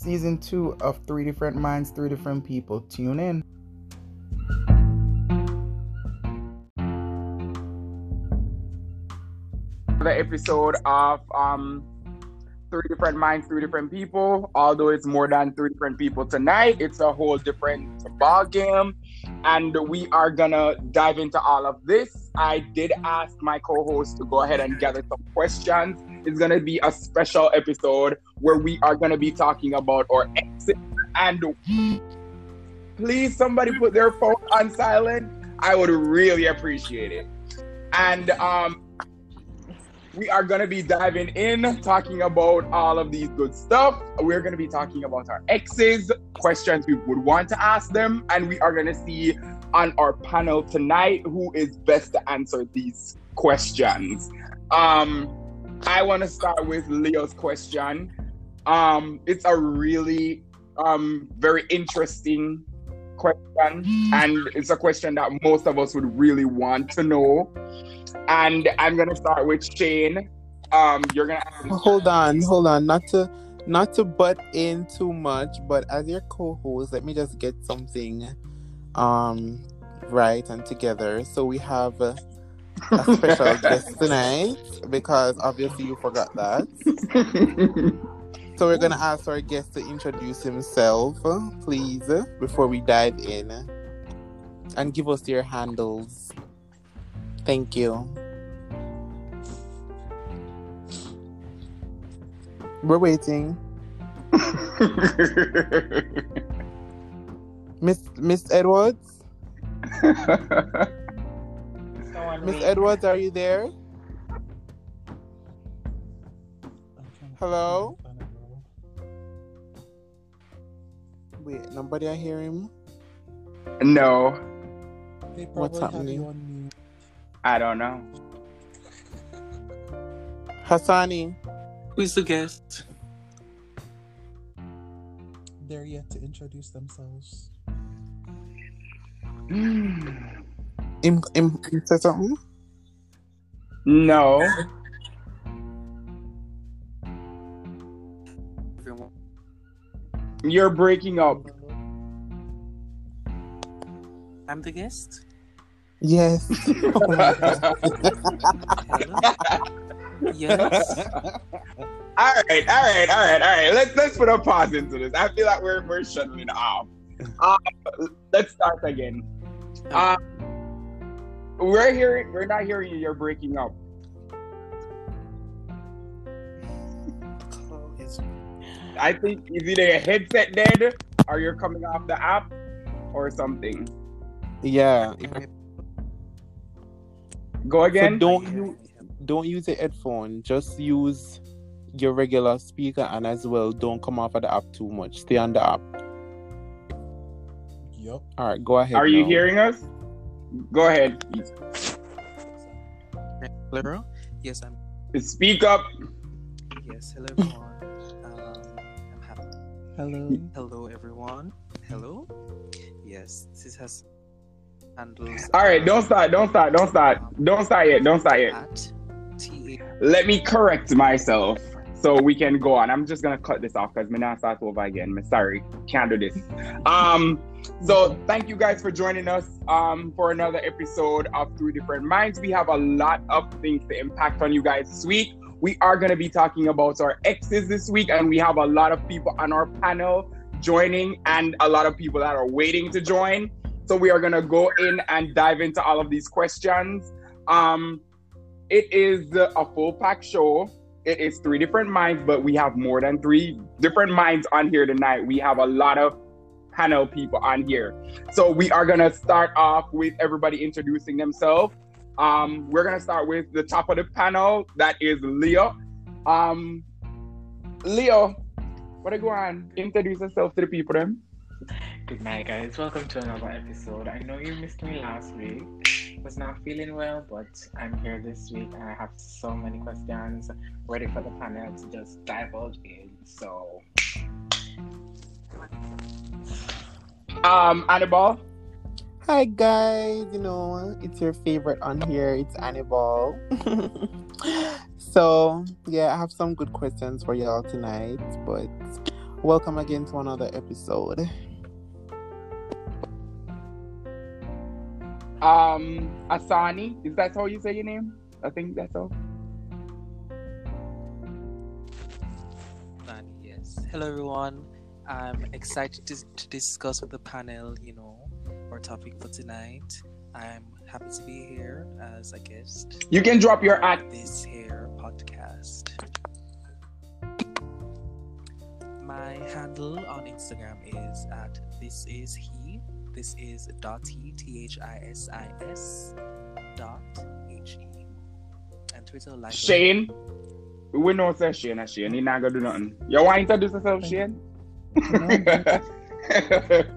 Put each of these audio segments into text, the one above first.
season two of Three Different Minds, Three Different People. Tune in. The episode of um three different minds, three different people. Although it's more than three different people tonight, it's a whole different ball game, and we are gonna dive into all of this. I did ask my co-host to go ahead and gather some questions. It's gonna be a special episode where we are gonna be talking about our exit and please somebody put their phone on silent. I would really appreciate it. And um we are going to be diving in, talking about all of these good stuff. We're going to be talking about our exes, questions we would want to ask them, and we are going to see on our panel tonight who is best to answer these questions. Um, I want to start with Leo's question. Um, it's a really um, very interesting question, and it's a question that most of us would really want to know. And I'm gonna start with Shane. Um, you're gonna hold on, hold on, not to not to butt in too much, but as your co-host, let me just get something um right and together. So we have a, a special guest tonight because obviously you forgot that. so we're gonna ask our guest to introduce himself, please, before we dive in, and give us your handles. Thank you. We're waiting. Miss Miss Edwards? Miss Edwards, are you there? Hello? Wait, nobody I hear him? No. What's happening? I don't know. Hassani. Who's the guest? They're yet to introduce themselves. Hmm. Im, Im, Im say something? No. You're breaking up. I'm the guest? Yes. yes. All right, all right, all right, all right. Let's let's put a pause into this. I feel like we're we're shuttling off. Um, let's start again. Um, we're hearing we're not hearing you. You're breaking up. I think is either your headset dead or you're coming off the app or something. Yeah. Go again. So don't you don't use a headphone. Just use your regular speaker and as well don't come off of the app too much. Stay on the app. Yep. All right, go ahead. Are you now. hearing us? Go ahead. Hello? Yes, I'm. Speak up. Yes, hello everyone. I'm happy. Hello. Hello everyone. Hello. Yes, this has handles. All right, don't start. Don't start. Don't start. Don't start yet. Don't start yet. Let me correct myself so we can go on. I'm just gonna cut this off because me now start over again. Me sorry, can't do this. Um, so thank you guys for joining us um for another episode of Three Different Minds. We have a lot of things to impact on you guys this week. We are gonna be talking about our exes this week, and we have a lot of people on our panel joining and a lot of people that are waiting to join. So we are gonna go in and dive into all of these questions. Um, it is a full pack show. It is three different minds, but we have more than three different minds on here tonight. We have a lot of panel people on here. So we are gonna start off with everybody introducing themselves. Um, we're gonna start with the top of the panel. That is Leo. Um, Leo, what are you on? Introduce yourself to the people then. Good night, guys. Welcome to another episode. I know you missed me last week. Was not feeling well, but I'm here this week and I have so many questions ready for the panel to just divulge in. So, Um, Annabelle. Hi guys, you know, it's your favorite on here. It's Annabelle. so yeah, I have some good questions for y'all tonight, but welcome again to another episode. Um, Asani, is that how you say your name? I think that's all. And yes. Hello, everyone. I'm excited to, to discuss with the panel, you know, our topic for tonight. I'm happy to be here as a guest You can drop your at. this here podcast. My handle on Instagram is at this is he. This is dot he t h i s i s dot h e. And Twitter like Shane. We know say Shane as Shane. He not gonna do nothing. You want to introduce yourself, Shane?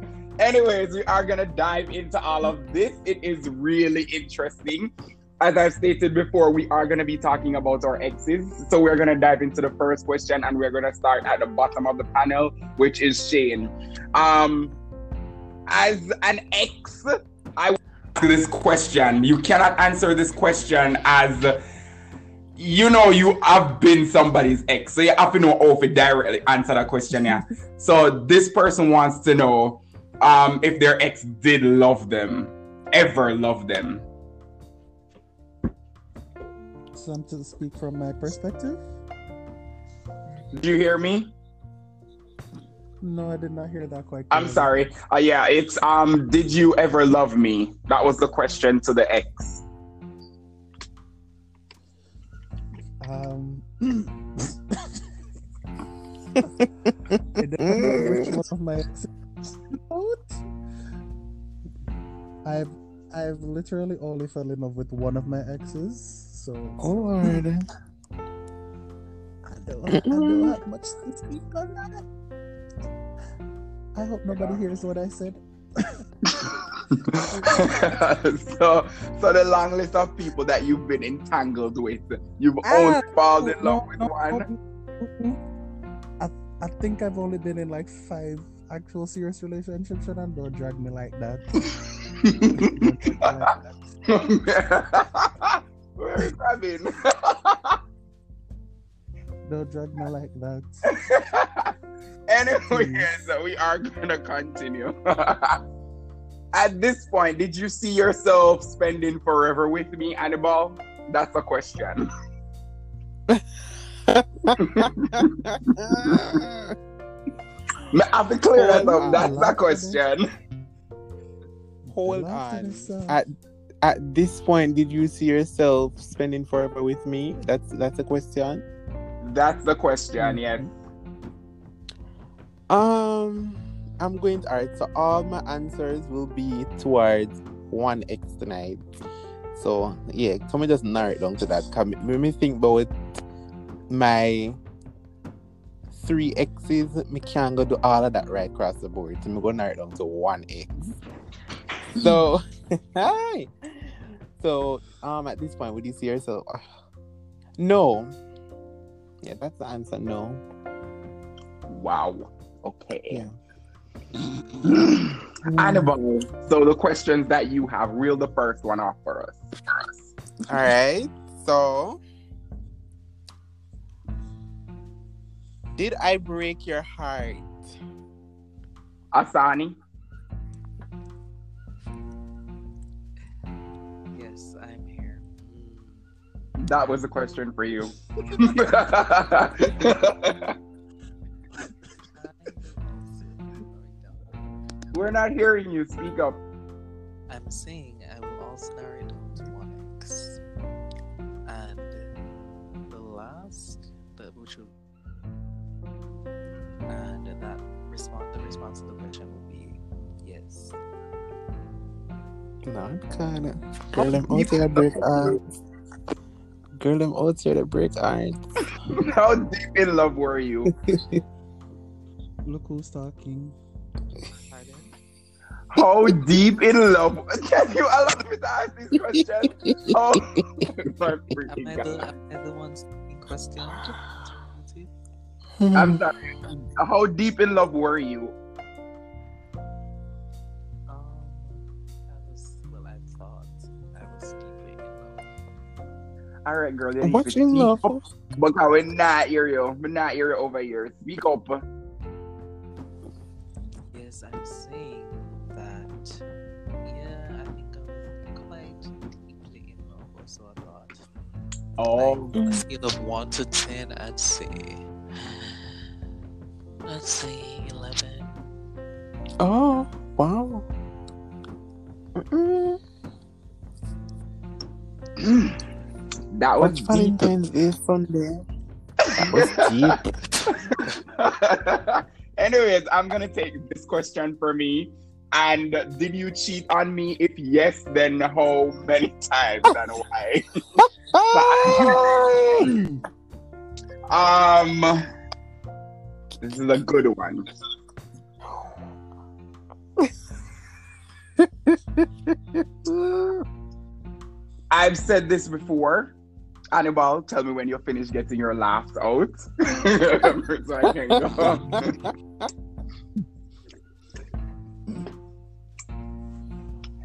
Anyways, we are gonna dive into all of this. It is really interesting. As I've stated before, we are gonna be talking about our exes. So we're gonna dive into the first question, and we're gonna start at the bottom of the panel, which is Shane. Um, as an ex, I this question. You cannot answer this question as you know you have been somebody's ex, so you have to know how to directly answer that question. Yeah. So this person wants to know um, if their ex did love them, ever love them. So I'm to speak from my perspective. Do you hear me? No, I did not hear that quite. I'm sorry. Uh, yeah, it's um, did you ever love me? That was the question to the ex. Um, I don't know which one of my exes. I've I've literally only fell in love with one of my exes, so Oh Lord. I don't, I don't have much to speak on that. I hope nobody hears what I said. so, so the long list of people that you've been entangled with, you've Ah, only fallen in No, love with no, one. no. I, I think I've only been in like five actual serious relationships, and don't drag me like that. That. Where is Robin? Don't drag me like that. Anyway, Anyways, we are gonna continue. At this point, did you see yourself spending forever with me, Annabelle? That's a question. I have to clear oh, that up. That's a question. Hold at on. At at this point, did you see yourself spending forever with me? That's that's a question. That's the question, yes. Um, I'm going to alright. So all my answers will be towards one X tonight. So yeah, can we just narrow it down to that? Can me, me think about my three X's. Me can't go do all of that right across the board. So me go narrow it down to one X. So hi. So um, at this point, would you see yourself? No. Yeah, that's the answer. No. Wow. Okay. Yeah. Annabelle, so the questions that you have, reel the first one off for us. All right. So, did I break your heart? Asani, that was a question for you. We're not hearing you. Speak up. I'm saying I will also narrow it down to one X. And the last, the which will, and that response, the response to the question will be yes. No, kind of. Girl, them out here to break hearts. Girl, them out here to break hearts. How deep in love were you? Look who's talking. How deep in love? Can you allow me to ask this question? Oh, my Am I the, am I the ones in question? I'm sorry. How deep in love were you? All right, girl. you What need to in speak love? up, Because we're not hear you. We're not hear you over here. Speak up. Yes, I'm saying that yeah, I think I'm quite deeply in love. So I thought, Oh, like, on a scale of one to ten, I'd say, let's say eleven. Oh, wow. Mm-mm. Mm. That was Watch deep. Valentine's Day Sunday. That was deep. Anyways, I'm gonna take this question for me. And did you cheat on me? If yes, then how many times and why? um, this is a good one. I've said this before. Annabelle, tell me when you're finished getting your laughs out. so I can go.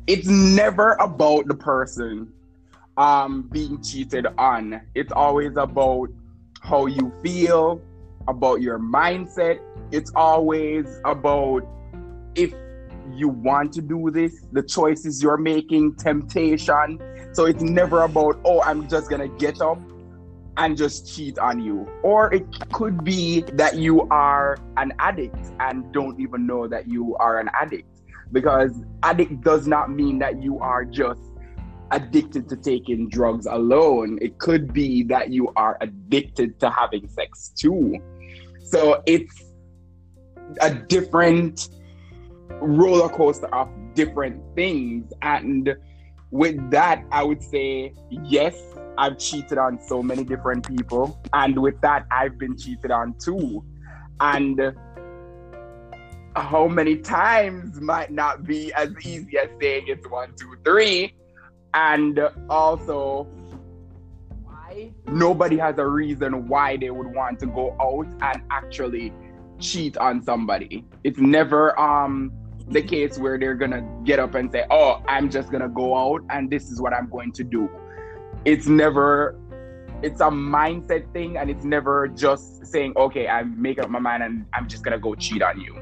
it's never about the person um, being cheated on. It's always about how you feel, about your mindset. It's always about if you want to do this, the choices you're making, temptation. So it's never about, oh, I'm just going to get up and just cheat on you. Or it could be that you are an addict and don't even know that you are an addict. Because addict does not mean that you are just addicted to taking drugs alone. It could be that you are addicted to having sex too. So it's a different roller coaster of different things. And with that, I would say, yes, I've cheated on so many different people. And with that, I've been cheated on too. And how many times might not be as easy as saying it's one, two, three. And also, why nobody has a reason why they would want to go out and actually cheat on somebody. It's never um the case where they're gonna get up and say, "Oh, I'm just gonna go out and this is what I'm going to do." It's never. It's a mindset thing, and it's never just saying, "Okay, I'm making up my mind and I'm just gonna go cheat on you."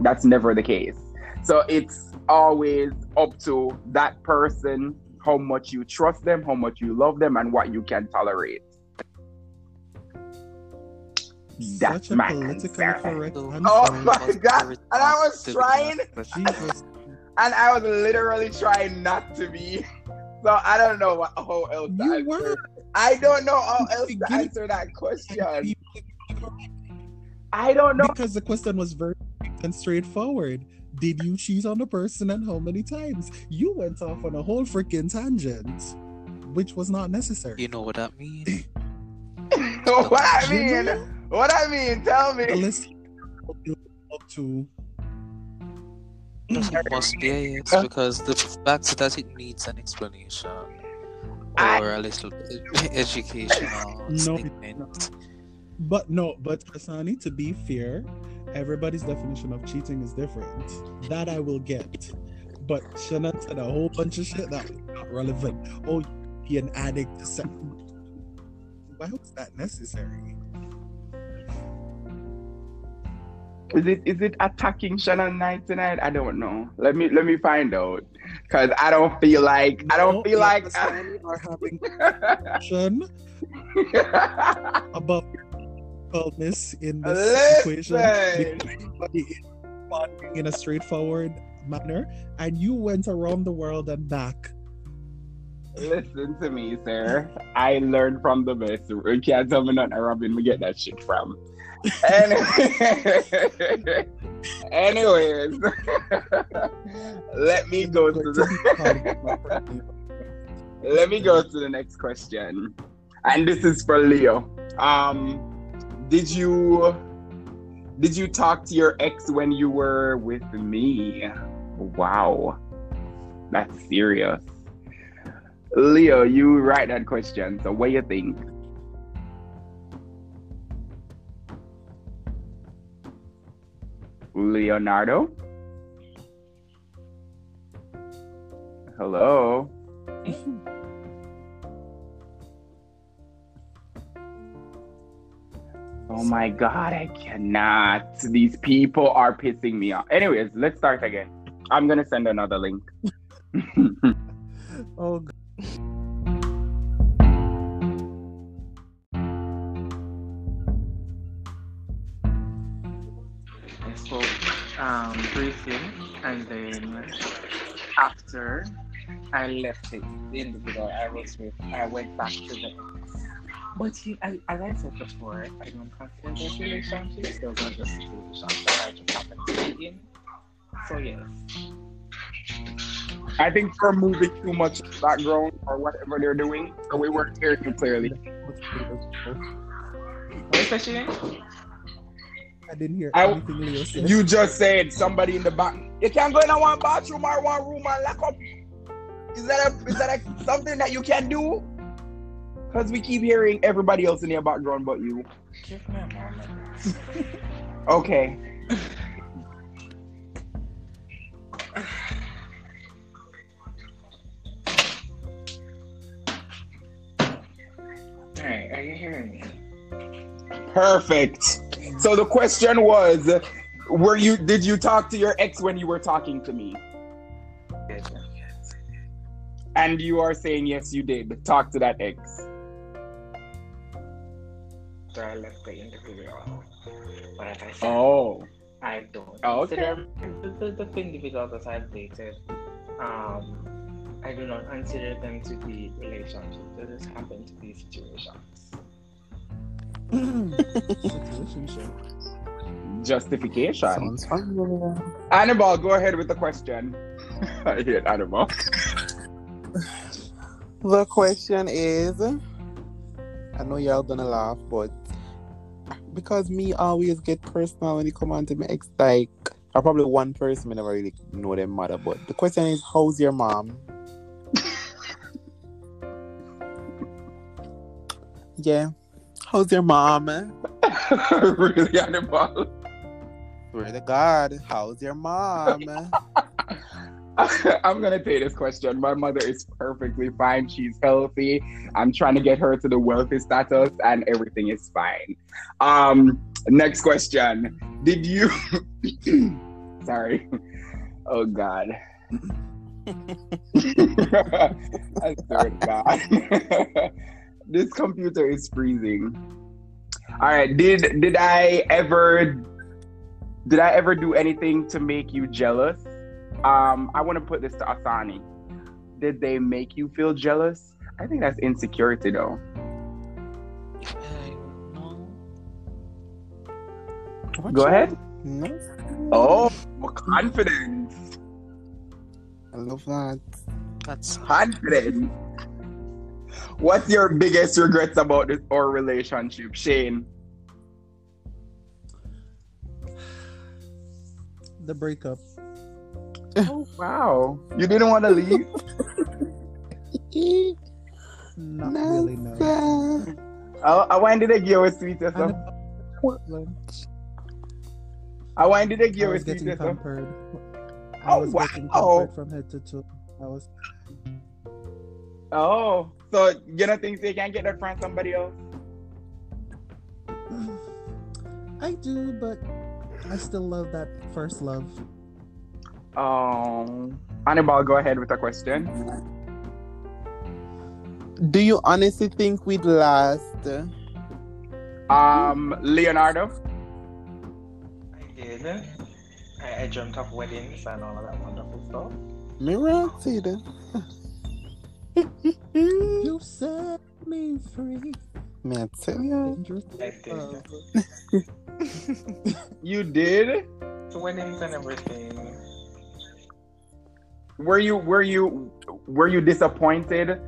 That's never the case. So it's always up to that person how much you trust them, how much you love them, and what you can tolerate. That's Such a oh my politically answer. correct answer. Oh my God, and I was response to the trying- Jesus. and I was literally trying not to be. So I don't know what, how else to You answer. were. I don't know how You else to answer that question. I don't know. Because the question was very and straightforward. Did you cheat on the person and how many times? You went off on a whole freaking tangent, which was not necessary. You know what that means? what I You mean. Know? What I mean. Tell me. Let's up to must be a yes because the fact that it needs an explanation I- or a little educational No, statement. But no, but Asani, to be fair, everybody's definition of cheating is different. That I will get. But Shannon said a whole bunch of shit that was not relevant. Oh, you be an addict. to sex. Why was that necessary? Is it is it attacking Shannon Knight tonight? I don't know. Let me let me find out. Cause I don't feel like I don't feel like Asani are having discussion about wellness in this equation. Listen. because everybody is responding in a straightforward manner, and you went around the world and back. Listen to me, sir. I learned from the best. You can't tell me nothing, Robin. We get that shit from. Anyway, anyways, let me go to the let me go to the next question, and this is for Leo. Um, did you did you talk to your ex when you were with me? Wow, that's serious. Leo, you write that question. So what do you think? Leonardo? Hello? Oh my god, I cannot. These people are pissing me off. Anyways, let's start again. I'm gonna send another link. Oh, g- um, briefly, and then after I left it, in the middle, I was with, I went back to the. But you, as, as I said before, I don't consider those relationships. Those are just situations that I just happen to be in. So yes, I think we're moving too much background or whatever they're doing, so we weren't hearing you clearly. especially I didn't hear I- anything Leo said. You just said somebody in the back. You can't go in a one bathroom or one room and lock up. Is that a is that a, something that you can do? Because we keep hearing everybody else in your background but you. give me a moment. Okay. Alright, are you hearing me? Perfect. So the question was, were you did you talk to your ex when you were talking to me? And you are saying yes, you did. Talk to that ex. So I left the individual. But as I said, Oh. I don't Oh, okay. consider the, the, the individuals that I've dated. Um, I do not consider them to be relationships. They just happen to be situations. Situationship. Justification. Sounds familiar. Annabelle, go ahead with the question. I hate Annabelle. The question is I know y'all gonna laugh, but because me always get personal when it come on to my ex, like I probably one person I never really know their mother, but the question is how's your mom? yeah. How's your mom? really, Annabelle? Swear to God, how's your mom? I'm gonna take this question. My mother is perfectly fine. She's healthy. I'm trying to get her to the wealthy status, and everything is fine. Um, next question. Did you? Sorry. Oh God. I swear to God. This computer is freezing. All right. Did did I ever did I ever do anything to make you jealous? Um, I want to put this to Asani. Did they make you feel jealous? I think that's insecurity, though. Uh. What Go you- ahead. No, Oh, confidence, I love that. That's confidence. What's your biggest regrets about this or relationship, Shane? The breakup. Oh wow, you didn't want to leave. Not really, no. I, I wanted to give a sweet or And something. I wanted to give a was sweet getting or pampered. I Oh, was getting wow. pampered from head to toe. I was Oh, so you don't think they can get that from somebody else? I do, but I still love that first love. Oh, Annabelle, go ahead with the question. Do you honestly think we'd last? Um, Leonardo. I did. I, I dreamt of weddings and all of that wonderful stuff. Mirror, see that. You set me free. May I tell you? Dangerous did. love. You did? So weddings and everything. Were you were you were you disappointed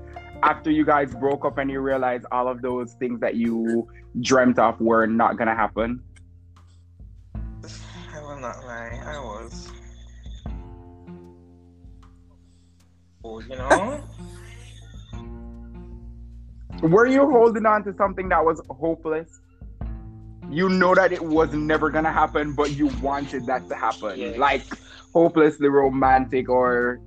after you guys broke up and you realized all of those things that you dreamt of were not gonna happen? I will not lie, I was. Oh, you know? Were you holding on to something that was hopeless? You know that it was never gonna happen, but you wanted that to happen. Yeah. Like hopelessly romantic or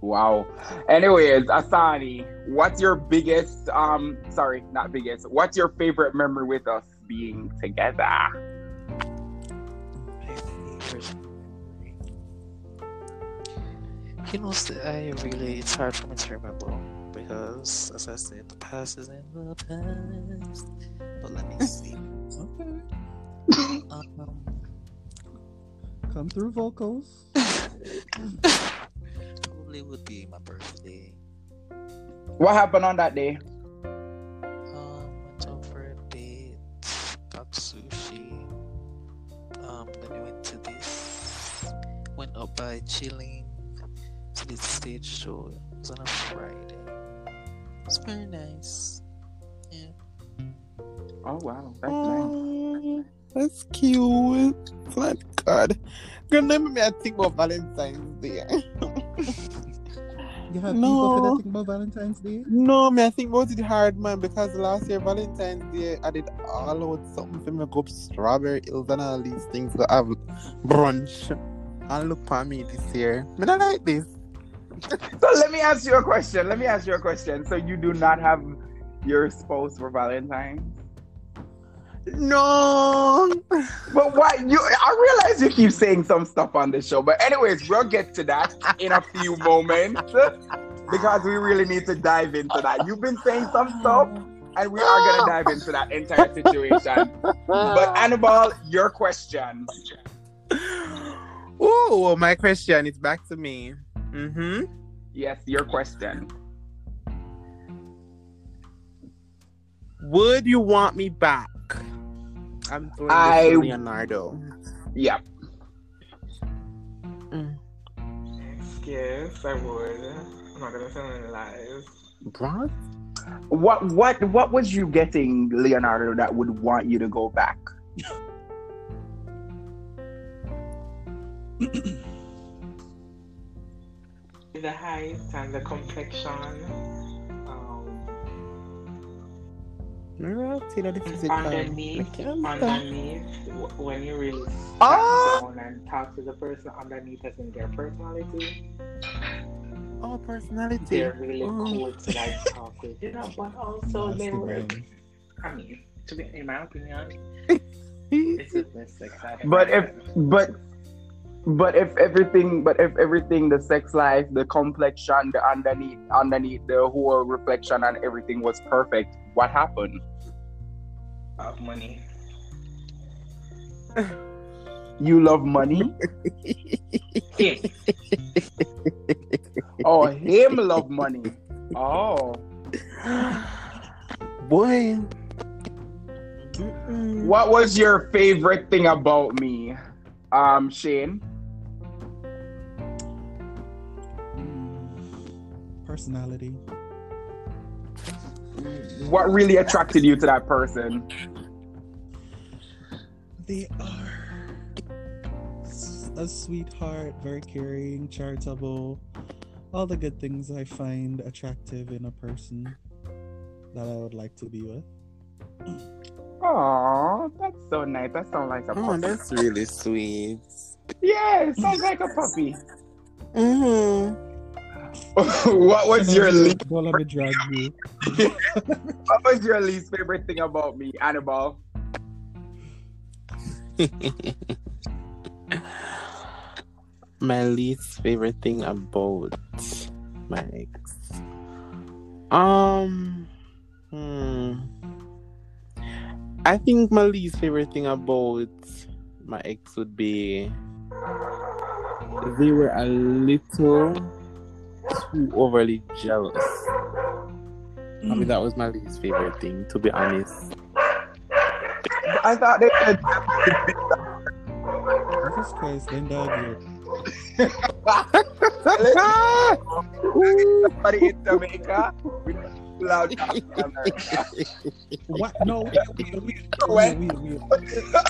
Wow. Anyways, Asani, what's your biggest um sorry, not biggest. What's your favorite memory with us being together? My favorite You know, I really, it's hard for me to remember because, as I said, the past is in the past. But let me see. Okay. um, Come through vocals. probably would be my birthday. What happened on that day? Um, went out for a date, got sushi. Um, then we went to this, went up by chilling to this stage show. It was on a Friday. It was very nice. Yeah. Oh wow, that's nice. Oh, that's cute. My God. Girl, now me I think about Valentine's Day. You have No. people that think about Valentine's Day? No, me I think about it hard, man, because last year Valentine's Day I did all out something for me go up Strawberry Hills and all these things to have brunch. And look for me this year. Me not like this. So let me ask you a question. Let me ask you a question. So you do not have your spouse for Valentine's? No. But what you I realize you keep saying some stuff on the show. But anyways, we'll get to that in a few moments. Because we really need to dive into that. You've been saying some stuff, and we are gonna dive into that entire situation. But Annabelle, your question. Oh, my question is back to me. Mm-hmm. Yes, your question. Would you want me back? I'm throwing I- to Leonardo. Yeah. Yes, I would. I'm not gonna tell any lies. Bro? What what what was you getting, Leonardo, that would want you to go back? The height and the complexion. Um, Girl, see that this is it, fam. underneath, I can't stand. underneath, when you really Oh! down and talk to the person underneath as in their personality, Oh, personality. they're really Oh. cool to like talk with, you know. But also they Nasty were. I mean, to be in my opinion, this is the sex life. But if but but if everything but if everything the sex life the complexion the underneath underneath the whole reflection and everything was perfect what happened? Of money, you love money? Oh him love money. Oh. Boy. Mm-mm. what was your favorite thing about me? Um shane Personality. what really attracted you to that person They are s- a sweetheart, very caring, charitable. All the good things I find attractive in a person that I would like to be with. oh that's so nice that sounds like a Oh, puppy that's really sweet. yeah sounds like a puppy Mm-hmm. what was your least Don't let me drag you. what was your least favorite thing about me annabelle my least favorite thing about my ex. Um, hmm. I think my least favorite thing about my ex would be they were a little too overly jealous. I mean, mm. that was my least favorite thing, to be honest. I thought they said Jesus Christ, then dog you. somebody in Jamaica. We don't do loud talking in America. What? No, wait, wait, wait, wait, wait, wait.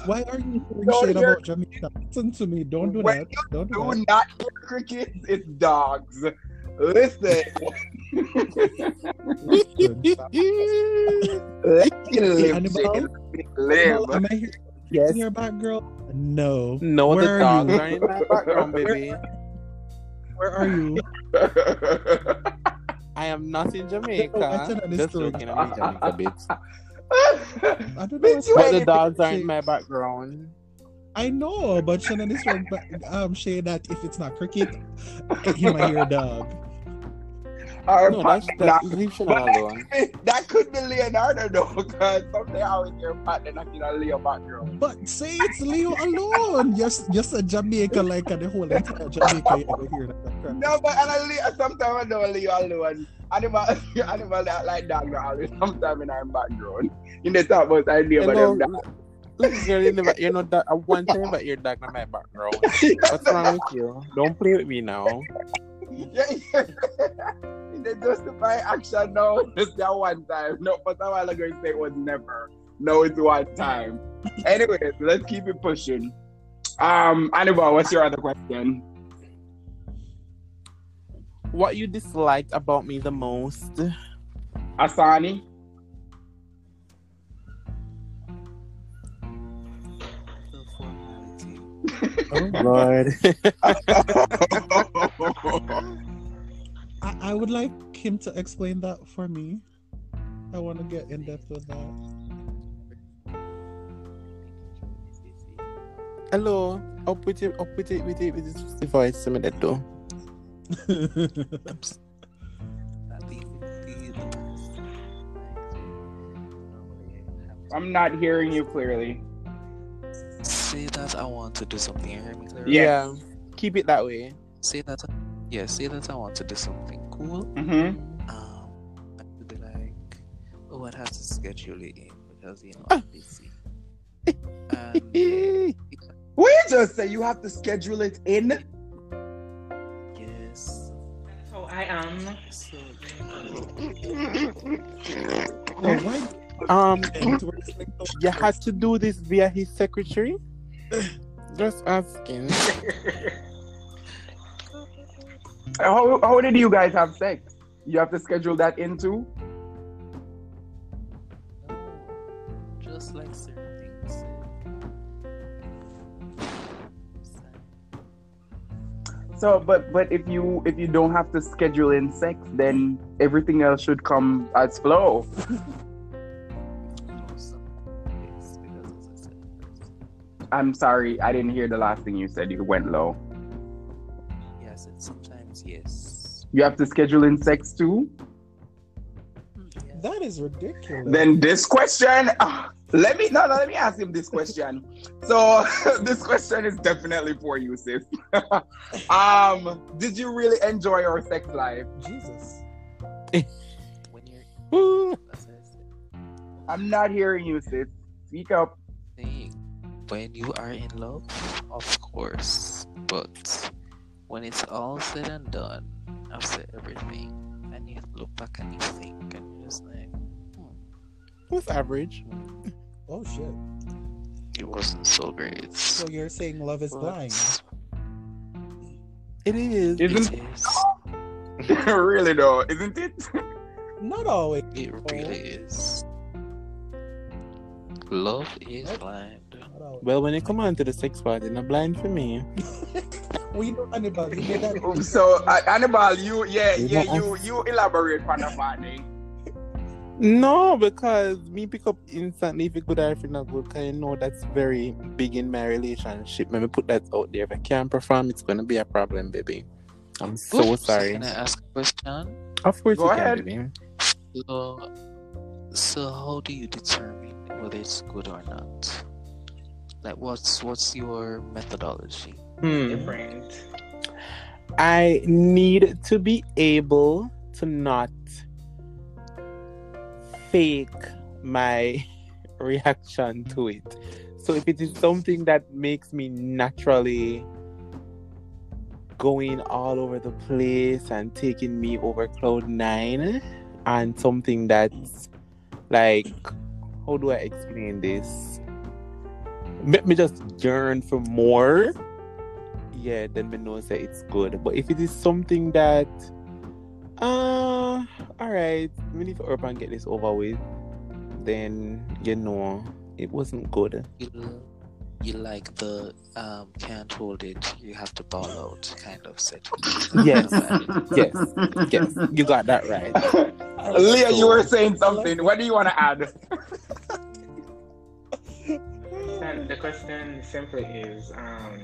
Why are you throwing Don't about Jamaica? Listen to me. Don't do When that. Don't do Do that. not hear crickets, it's dogs. Listen, Listen. let me live, Annabelle? Live. Am I here yes. in your back, girl? No. No, Where the are dogs you? are in my background, baby. Where are you? I am not in Jamaica. I said Just true. joking, I'm in Jamaica, bitch. I don't know. Bitch, you But the dogs are in my background. I know, but Shannon is trying to um, say that if it's not cricket, you might hear a dog. Our No, that's, that's knock- leave Shannon alone. that could be Leonardo though, because someday I will hear partner knocking on Leo background. But say it's Leo alone. Just just a Jamaica like and the whole entire Jamaica you ever hear that. No, but and I Leo, sometimes I know Leo alone. Animal, animal that like dog always sometimes in our background. In the top about idea about Hello, them dog. girl, you never, you know that uh, one time about your dog in my background. What's wrong with you? Don't play with me now. Yeah, yeah. In the justify action now, it's that one time. No, but a while ago you say it was never. No, it's one time. Anyways, let's keep it pushing. Um, Annabelle, what's your other question? What you disliked about me the most? Asani? Oh Lord. I, I would like him to explain that for me. I want to get in depth with that. Hello. Up with it, up with it, with it, with this voice. Some of that though. I'm not hearing you clearly. Say that I want to do something. You hear me clearly? Yeah. Keep it that way. Say that. Yeah. Say that I want to do something cool. Mm-hmm. Um, I would be like, oh, I'd have to schedule it in because you know Ah. I'm busy. And We just say you have to schedule it in. yes, Oh, I am. so Oh, why? Um, It works like so- you had to do this via his secretary. Just asking. How, how did you guys have sex? You have to schedule that into. Uh, just like certain things. So, but but if you if you don't have to schedule in sex, then everything else should come as flow. No, some yes, because as I said first, I'm sorry, I didn't hear the last thing you said. You went low. You have to schedule in sex too. That is ridiculous. Then this question, ah, let me no, no, let me ask him this question. So this question is definitely for you, sis. um, did you really enjoy your sex life? Jesus. when you're, I said, I'm not hearing you, sis. Speak up. saying, when you are in love, of course, but when it's all said and done, after everything, and you look back and you think, and you're just like, hmm. What's average? Oh shit. it wasn't so great. So you're saying love is blind? It is. It Isn't is. really though, isn't it? Not always. It really is. Love is blind. Well, when you come on to the sex party, not blind for me. we know Annabelle. You made. So uh, Annabelle, you yeah You yeah you you elaborate on the party. No, because me pick up instantly if it good or if it not good, because you know that's very big in my relationship. Let me put that out there. If I can't perform, it's gonna be a problem, baby. I'm so Oops, sorry. Can I ask a question? Of course Go you ahead. can, baby. So, so how do you determine whether it's good or not? Like, what's what's your methodology? Hmm. Different. I need to be able to not fake my reaction to it. So if it is something that makes me naturally going all over the place and taking me over cloud nine and something that's like how do I explain this? Make me just yearn for more yeah, then me know say it's good. But if it is something that, uh, all right, we need to up and get this over with, then you know it wasn't good. Feel you like the um can't hold it, you have to ball out kind of set. Yes, yes, yes. You got that right. Leah, you were saying something. What do you want to add? And the question simply is, um,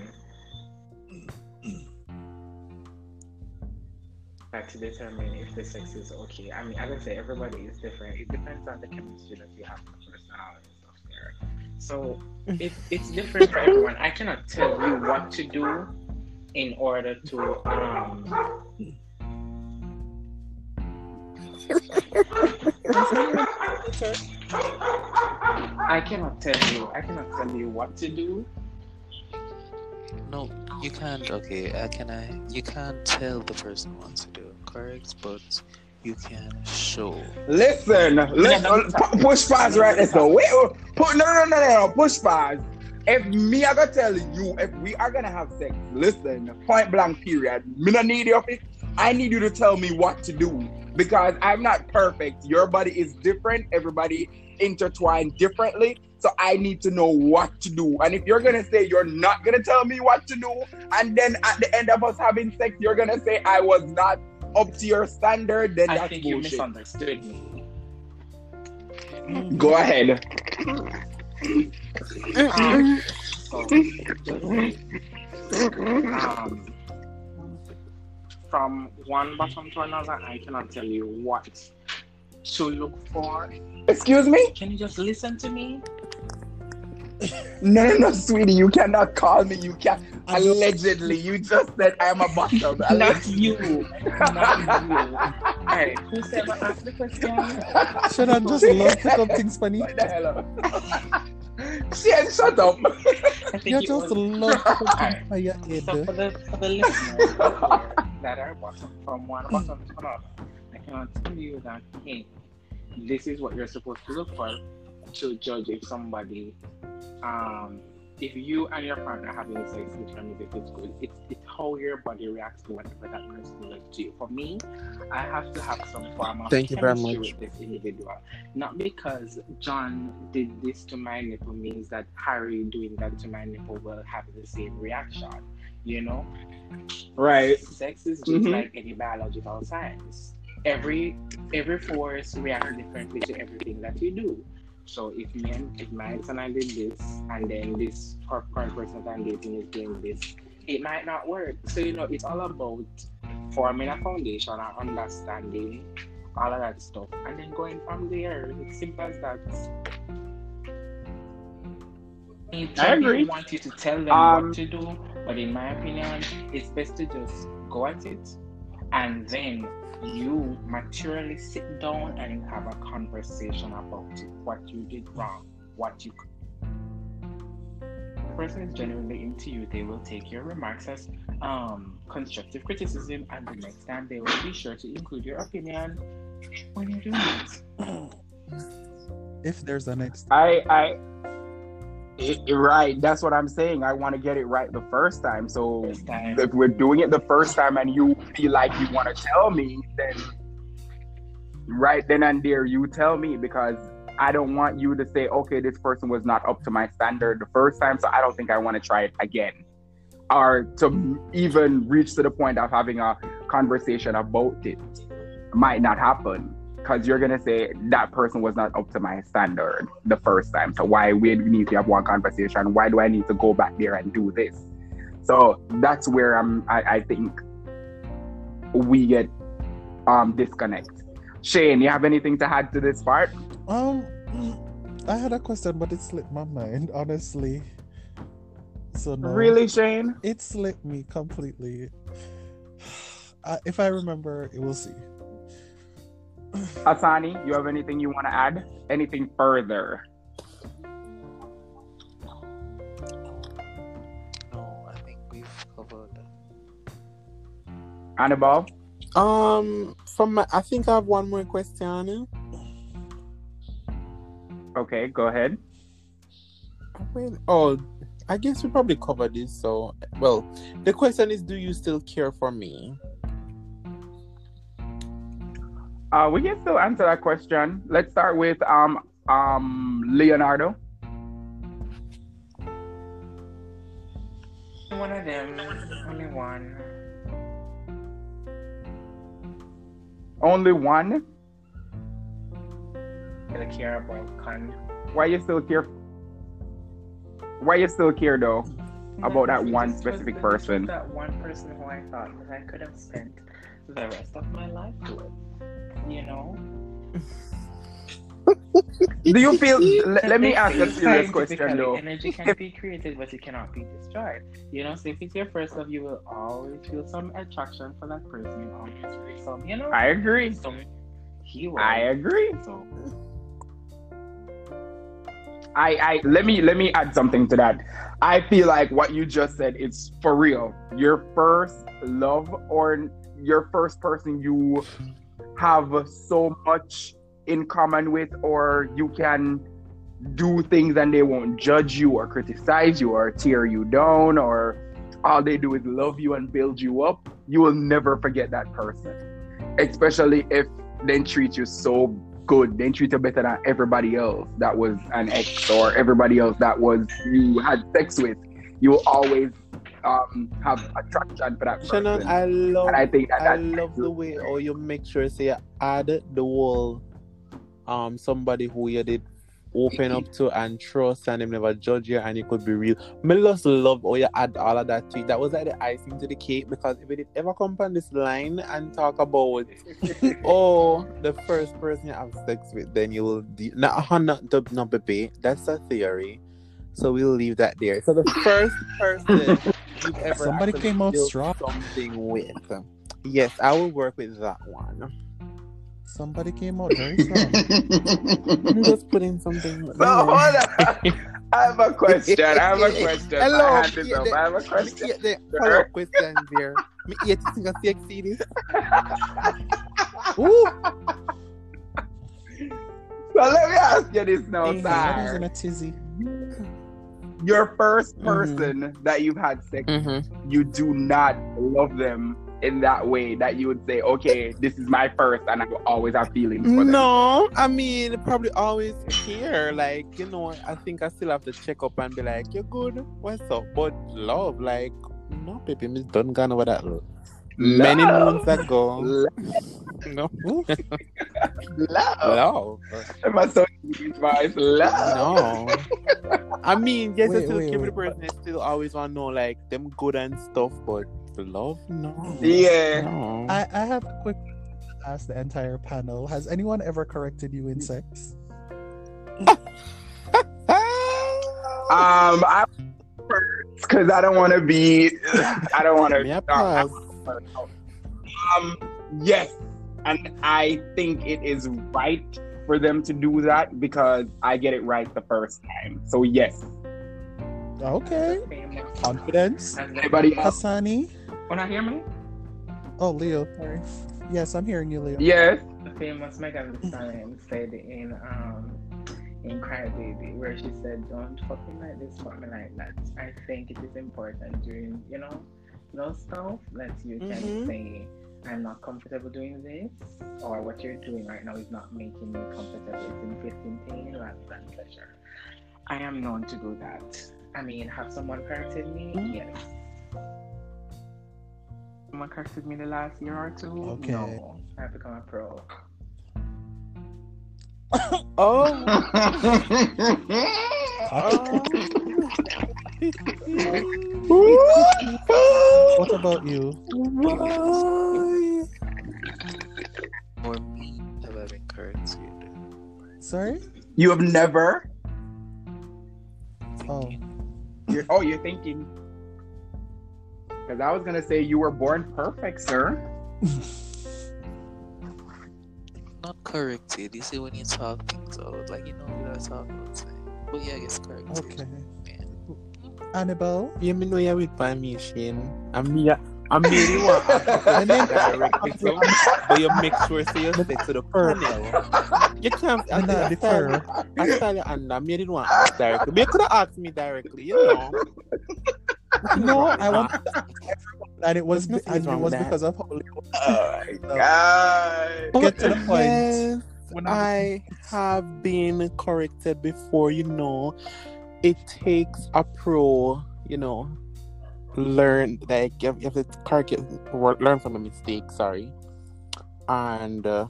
to determine if the sex is okay. I mean, as I say, everybody is different. It depends on the chemistry that you have, the personality and stuff there. So it, it's different for everyone. I cannot tell you what to do in order to um, I cannot tell you. I cannot tell you what to do. No, you can't. Okay, uh, can I? You can't tell the person what to correct? But you can show. Listen, listen, pu- push pause right there. So wait, put no, no, no, no, no, push pause. If me, I gotta tell you, if we are gonna have sex, listen, point blank, period. Me not need you. I need you to tell me what to do because I'm not perfect. Your body is different. Everybody intertwined differently. So I need to know what to do. And if you're gonna say you're not gonna tell me what to do, and then at the end of us having sex, you're gonna say I was not up to your standard, then I that's think you misunderstood me. Go ahead. Um, so, um, from one bottom to another, I cannot tell you what to look for. Excuse me? Can you just listen to me? No, no, no, sweetie, you cannot call me. You can not allegedly. You just said I am a bottom. Not you. Not you. Hey, who's ever asked the question? Should I just love pick up things funny? What the hell? up? Shit, shut up. I think You just was- love pick up things by your head. So for the for the listeners that are bottom from one bottom to another, I cannot tell you that hey, this is what you're supposed to look for to judge if somebody um if you and your partner are having sex determines if it's good. It's it's how your body reacts to whatever that person does to you. For me, I have to have some form of Thank you very chemistry much. with this individual. Not because John did this to my nipple means that Harry doing that to my nipple will have the same reaction. You know? Right. Sex is just Mhm. like any biological science. Every every force reacts differently to everything that you do. So if me and if my ex and I did this, and then this cur- current person that I'm dating is doing this, it might not work. So you know, it's all about forming a foundation and understanding all of that stuff, and then going from there. It's simple as that. I agree. want you to tell them Um, what to do, but in my opinion, it's best to just go at it, and then you maturely sit down and have a conversation about it, what you did wrong, what you. The person is genuinely into you, they will take your remarks as um, constructive criticism, and the next time they will be sure to include your opinion when you're doing it. If there's a next I, I, i- i- right. That's what I'm saying. I want to get it right the first time. So First time. if we're doing it the first time and you feel like you want to tell me, then right then and there, you tell me because I don't want you to say, okay, this person was not up to my standard the first time, so I don't think I want to try it again. Or to even reach to the point of having a conversation about it might not happen because you're gonna say that person was not up to my standard the first time. So why we need to have one conversation? Why do I need to go back there and do this? So that's where I'm. I, I think we get um disconnect. Shane, you have anything to add to this part? Um, I had a question, but it slipped my mind, honestly. So no, Really, Shane? it slipped me completely. I, if I remember, it will see. Asani, you have anything you want to add? Anything further? No, I think we've covered. Annabelle? Um, from my, I think I have one more question. Okay, go ahead. Wait, oh, I guess we probably covered this. So, well, the question is, do you still care for me? Uh, we can still answer that question. Let's start with um um Leonardo. One of them, only one. Only one? Gonna care about con. Why you still care? Why you still care though? About that one specific person. That one person who I thought that I could have spent the rest of my life with. You know? Do you feel? let, let me ask a serious question though. Energy can be created, but it cannot be destroyed. You know, so if it's your first love, you will always feel some attraction for that person. You always feel some, you know, I agree. some. I agree. So I, I let me let me add something to that. I feel like what you just said is for real. Your first love or your first person you have so much in common with or you can do things and they won't judge you or criticize you or tear you down or all they do is love you and build you up. You will never forget that person. Especially if they treat you so good. They treat you better than everybody else that was an ex or everybody else that was you had sex with. You will always um, have attraction for that person. Shannon, I love and I think that I love the way how you make sure say you add the whole um somebody who you did open up to and trust and them never judge you and it could be real. Me just love how you add all of that to it. That was like the icing to the cake because if it did ever come on this line and talk about oh the first person you have sex with then you will de- not not the not baby. That's a theory. So we'll leave that there. So the first person you've ever Somebody came out strong. something with. Yes, I will work with that one. Somebody came out very strong. I'm just putting something. So hold on. I have a question. I have a question. Hello. My hand is Yeah, up. I have a question. Yeah, the follow-up questions. Me eat to sing a sexy this. Ooh. So let me ask you this now, Hey, I was in a tizzy. Your first Mhm. person that you've had sex Mm-hmm. you do not love them in that way that you would say, okay, this is my first, and I will always have feelings for them. No, I mean probably always here. Like you know, I think I still have to check up and be like, "You're good, what's up?" But love, like, no, baby, Miss done gone over that many Love. moons ago. Love. No, Love. love. Am I so deep voice? Love. No. I mean, yes, I Wait, still wait, care for the person. I still always want to know like them good and stuff, but love, no. Yeah. No. I, I have a quick ask the entire panel. Has anyone ever corrected you in sex? Um, I because I don't want to be. I don't want May I to. Um, yes, and I think it is right for them to do that because I get it right the first time. So yes. Okay. Confidence. And Anybody else? Hassani. Wanna hear me? Oh, Leo. Sorry. Yes, I'm hearing you, Leo. Yes. The famous Megan Thee Stallion said in um in Cry Baby where she said, Don't fuck me like this, fuck me like that. I think it is important during, you know, those stuff that you can Mhm. say I'm not comfortable doing this or what you're doing right now is not making me comfortable. It's inflicting pain rather than pleasure. I am known to do that. I mean, have someone corrected me? Mhm. Yes. Someone corrected me the last year or two? Okay. No. I've become a pro. Oh. What about you? More me have I been currency. Sorry? You have never. Oh. You're, oh, you're thinking. Because I was gonna say you were born perfect, sir. Not corrected. Eh? You see when you talk things out, like you know what I talk about. But yeah, I guess corrected. Eh? Okay. Man. Annabelle? Yeah, know you with by me, Shane. I'm me. I'm me one. And then- directly but you make sure say you stick to the panel. You can't. And not I defer. I tell you, and I made it one directly. But you could have asked me directly, you know. No, I want to everyone, and it was There's and it was that. because of how Leo Oh my god. Get to the point. Yes, When I have been corrected before, you know. It takes a pro, you know. learn like you have, you have to correct learn from a mistake. Sorry, and uh,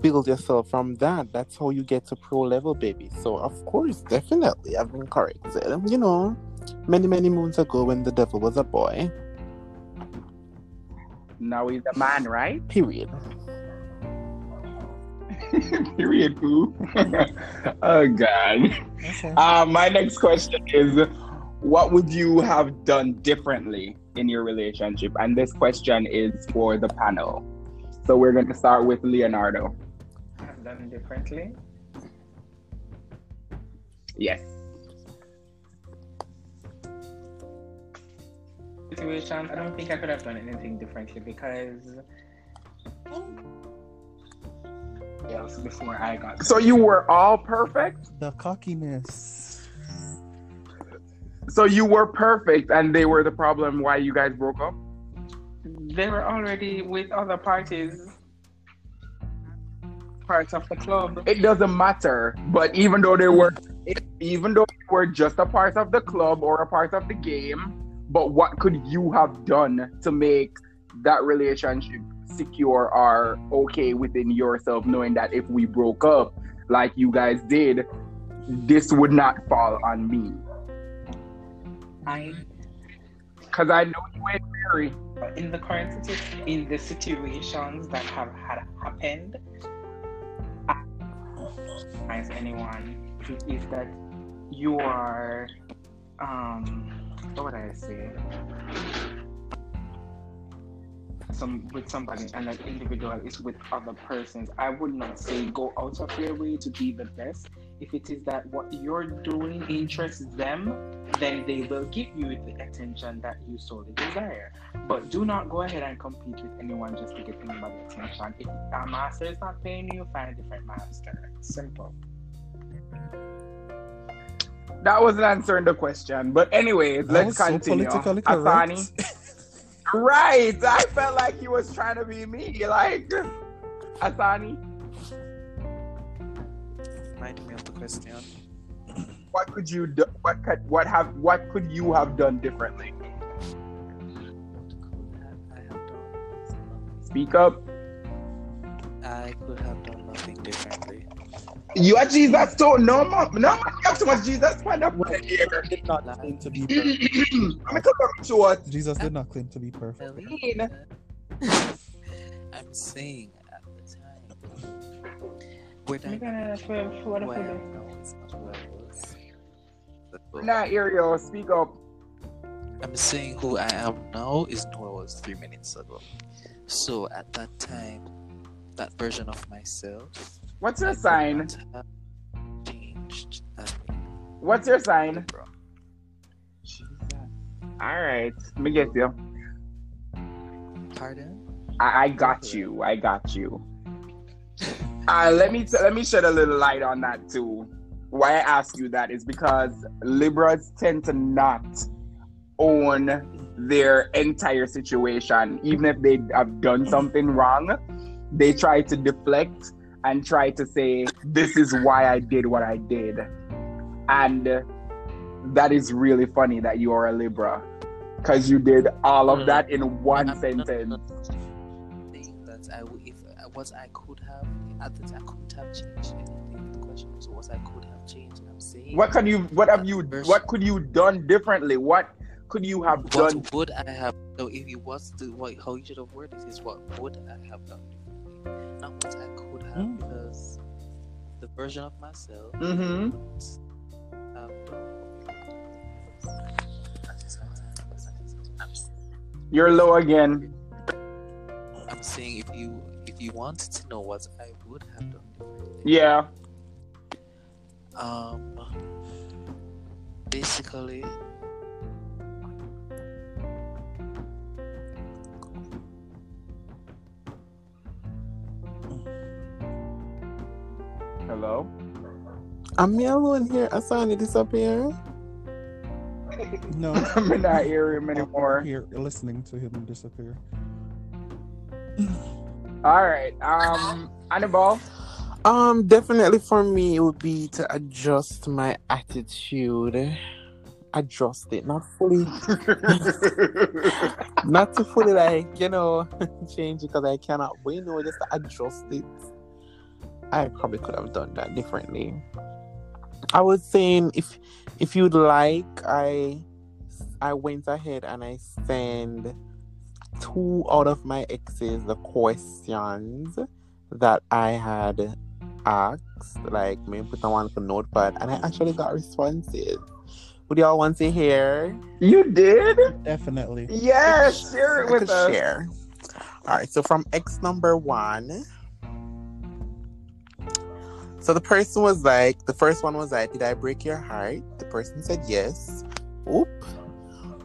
build yourself from that. That's how you get to pro level, baby. So of course, definitely, I've been corrected. You know, many many moons ago when the devil was a boy. Now he's a man, right? Period. Period, poo. oh God. Okay. Uh, my next question is what would you have done differently in your relationship? And this question is for the panel. So we're going to start with Leonardo. I've done differently. Yes. Situation, I don't think I could have done anything differently because else before I got So you were all perfect? The cockiness. So you were perfect and they were the problem why you guys broke up? they were already with other parties parts of the club. It doesn't matter. But even though they were even though they were just a part of the club or a part of the game, but what could you have done to make that relationship secure or okay within yourself, knowing that if we broke up like you guys did, this would not fall on me? I Because I know you ain't married. in the current situ- in the situations that have had happened I advise anyone is that you are um what would I say some with somebody and that individual is with other persons I would not say go out of your way to be the best if it is that what you're doing interests them then they will give you the attention that you solely desire but do not go ahead and compete with anyone just to get anybody's attention. If a master is not paying you, find a different master. Simple. That wasn't answering the question. But anyways, let's was so continue. politically correct. Asani. Right. I felt like he was trying to be me. Like Asani, Remind me of the question. what could you do what could what have what could you have done differently? Could have I have done? Speak up. I could have done nothing differently. You are Jesus too. No more no more you have too much Jesus find up Well, here. did not claim to be perfect. I'm gonna come short. Jesus did not claim to be perfect. I'm saying at the time. We're I gonna for, for what who I for am now is not who I Nah, Ariel, speak up. I'm saying who I am now is who I was three minutes ago. So at that time, that version of myself, What's your sign? changed. What's your sign? Bro. Alright. Let me get you. Pardon? I, I got you. I got you. Uh, let me t- let me shed a little light on that too. Why I ask you that is because Libras tend to not own their entire situation, even if they have done something wrong. They try to deflect and try to say, "This is why I did what I did," and that is really funny that you are a Libra because you did all of that in one I'm sentence. that I if uh, what I could have at the time, I couldn't have changed anything. The question was what I could have changed. I'm saying What could you? What have you? Version- What could you done differently? What could you have what done? would I have? So if it was the what, how you should have worded it is what would I have done not what I could have, Hmm. because the version of myself Mm-hmm. have You're low again. I'm saying if you if you wanted to know what I would have done differently, Yeah. um, basically. Hello. I'm I alone here? Asani disappear? No. I'm in that area anymore. Here, listening to him disappear. All right. Um, Annabelle. Um, definitely for me, it would be to adjust my attitude adjust it, not fully, not to fully like you know change it because I cannot. But you know, just to adjust it. I probably could have done that differently. I was saying if if you'd like, I I went ahead and I sent two out of my exes the questions that I had asked, like maybe put them on one for notepad, and I actually got responses. Would y'all want to hear? you did? Definitely. Yes, share it I with could us. share. All right, so from X number one. So the person was like, the first one was like, Did I break your heart? The person said yes. Oop.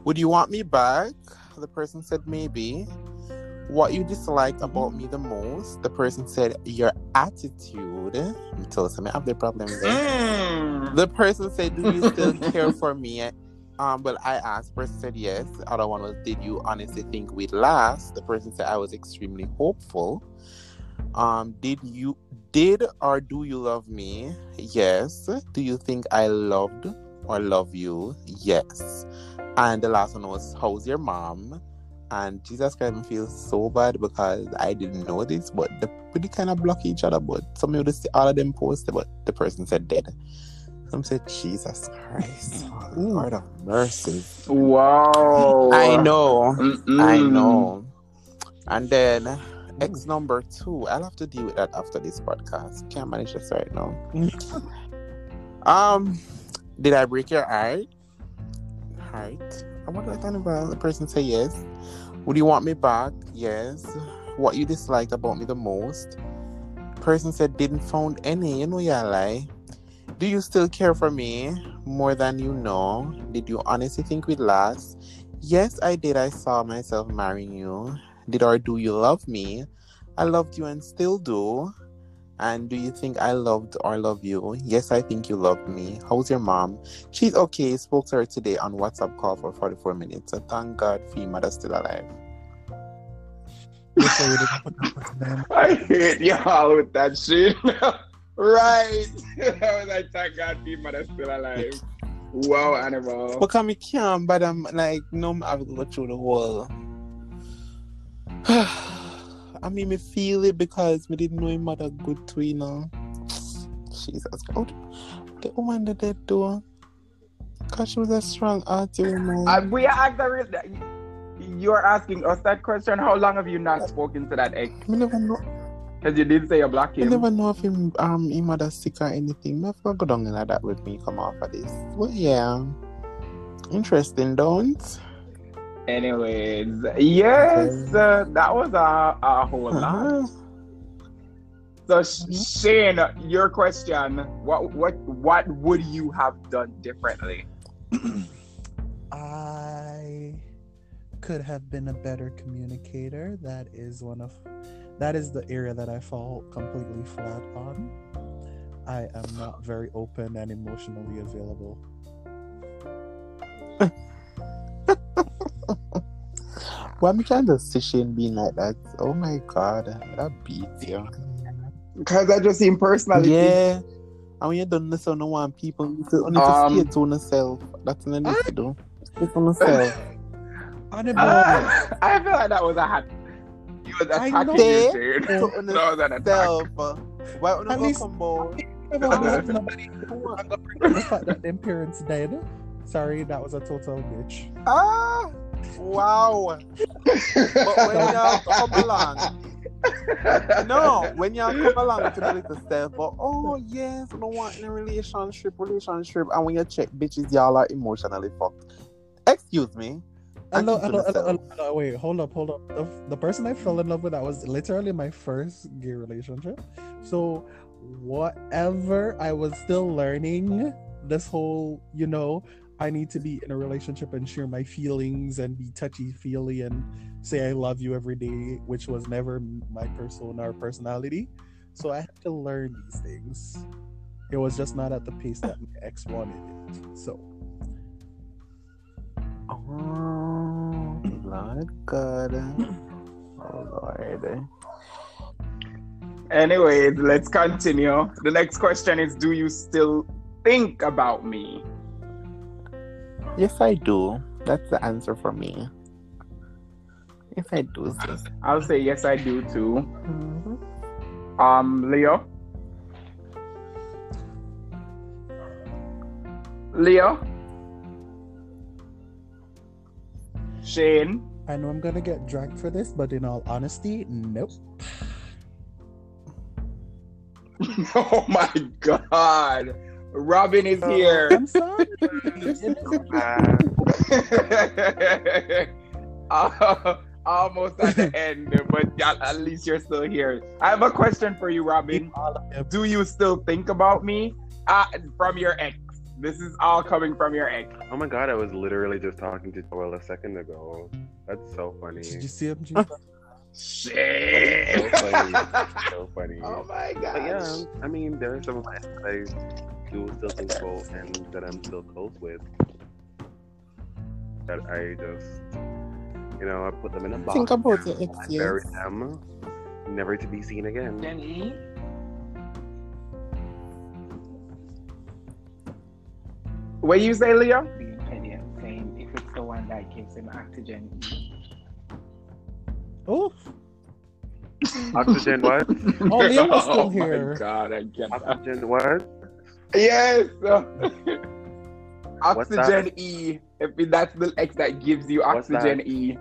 Would you want me back? The person said maybe. What you dislike about me the most? The person said your attitude. Until some have the problem there. Mm. The person said, "Do you still care for me?" Um, well, I asked. The person said yes. The other one was, "Did you honestly think we'd last?" The person said, "I was extremely hopeful." Um, did you did or do you love me? Yes. Do you think I loved or love you? Yes. And the last one was, "How's your mom?" And Jesus Christ, I feel so bad because I didn't know this, but they pretty kind of block each other. But some of the all of them posted, but the person said dead. Some said Jesus Christ, Ooh. Lord of mercy. Wow. I know, Mm-mm. I know. And then X number two, I'll have to deal with that after this podcast. Can't manage this right now. um, did I break your heart? Heart. I wonder if about the person say yes. Would you want me back? Yes. What you disliked about me the most? Person said didn't found any. You know yeah lie. Do you still care for me more than you know? Did you honestly think we'd last? Yes, I did. I saw myself marrying you. Did or do you love me? I loved you and still do. And do you think I loved or love you? Yes, I think you loved me. How's your mom? She's okay. Spoke to her today on WhatsApp call for 44 minutes. So thank God for mother's still alive. Before we didn't put that person down. I hate y'all with that shit. right. I was like, thank God the mother's still alive. Wow, animal. Because me can't, but I'm um, like, no, I've go through the whole. I mean, me feel it because me didn't know him mother good to you know. Jesus, God, the woman that did do, because she was a strong artist, you know. Uh, we are actually, you're asking us that question. How long have you not spoken to that ex? Me never know. Because you did say you block him. never know if him um him mother sick or anything. Me have go down like that with me come off of this. Well, yeah, interesting, don't? Anyways, yes, uh, that was a, a whole lot. Uh-huh. So Shane, your question: What what what would you have done differently? I could have been a better communicator. That is one of that is the area that I fall completely flat on. I am not very open and emotionally available. Why me can't just see Shane being like that? Oh my god, that beats you. Because I just seen personality. Yeah. And when you done this on the one people you need to, you need to Um, stay to yourself. That's what you need to do. Stay to yourself. Honorable. Uh, I feel like that was a hat. You was I attacking know. you, Shane. That was an attack. Why don't At you least- go come? I'm gonna bring up the fact that them parents dead. Sorry, that was a total bitch. Ah! Wow. But when y'all come along, no, when y'all come along to the little stuff, but oh yes, I don't want in a relationship, relationship, and when you check bitches, y'all are emotionally fucked. Excuse me. Hello, hello, hello, hello, wait, hold up, hold up. The, the person I fell in love with, that was literally my first gay relationship. So, whatever, I was still learning this whole, you know, I need to be in a relationship and share my feelings and be touchy feely and say I love you every day, which was never my persona or personality. So, I had to learn these things. It was just not at the pace that my ex wanted it. So, Oh, Lord God. Oh Lord. Anyways, let's continue. The next question is: Do you still think about me? Yes, I do. That's the answer for me. Yes, I do. sis. I'll say yes, I do too. Mhm. Um, Leo. Leo. Shane. I know I'm gonna get dragged for this, but in all honesty, nope. Oh my God. Robin is here. I'm sorry. It is- Uh, almost at the end, but at at least you're still here. I have a question for you, Robin. all of them. Do you still think about me? Uh, from your ex. This is all coming from your ex. Oh my god, I was literally just talking to Joel a second ago. That's so funny. Did you see him? G? Shit. So funny. so funny. oh my god. Yeah, I mean, there are some of my ex that I do still think about and that I'm still close with. That I just, you know, I put them in a box. Think about your and ex, I bury them, never to be seen again. Jenny, What you say, Leo? being petty and saying if it's the one that gives him oxygen. Oh, Oxygen what? Oh, Leo was still oh my god, I get that. Oxygen what? Yes. Oxygen E. If that's the X that gives you oxygen? E.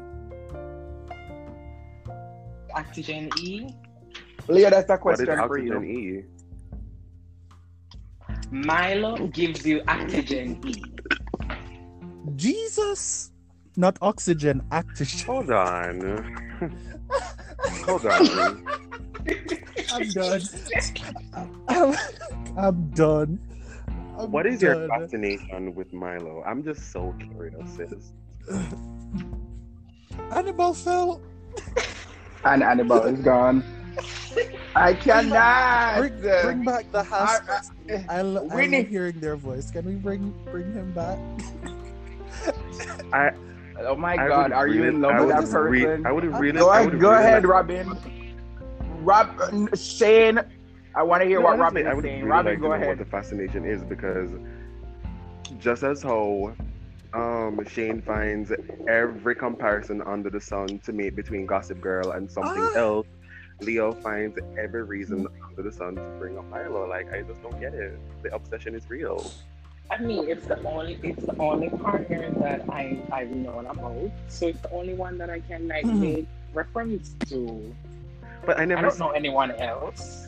Oxygen E. Leo, that's a What is question for you. oxygen E? Milo gives you oxygen E. Jesus! Not oxygen, actigen. Hold on. Hold on. I'm done. I'm, I'm done. I'm What is your fascination with Milo? I'm just so curious, sis. Annabelle fell. And Annabelle is gone. I cannot. Bring, bring back the house. I- I, lo- I love hearing their voice. Can we bring bring him back? I, oh my I god, would are you in love with would that re- person? I would really. go I ahead, would go really ahead, like- Robin. Rob, uh, Shane, I want to hear No, what honestly, Robin is saying. really Robin, like go to know what the fascination is because just as how um, Shane finds every comparison under the sun to make between Gossip Girl and something Ah. else, Leo finds every reason under the sun to bring up Milo. Like I just don't get it. The obsession is real. I mean, it's the only it's the only partner that I I've known about. So it's the only one that I can like Mhm. make reference to. But I I never. don't know anyone else.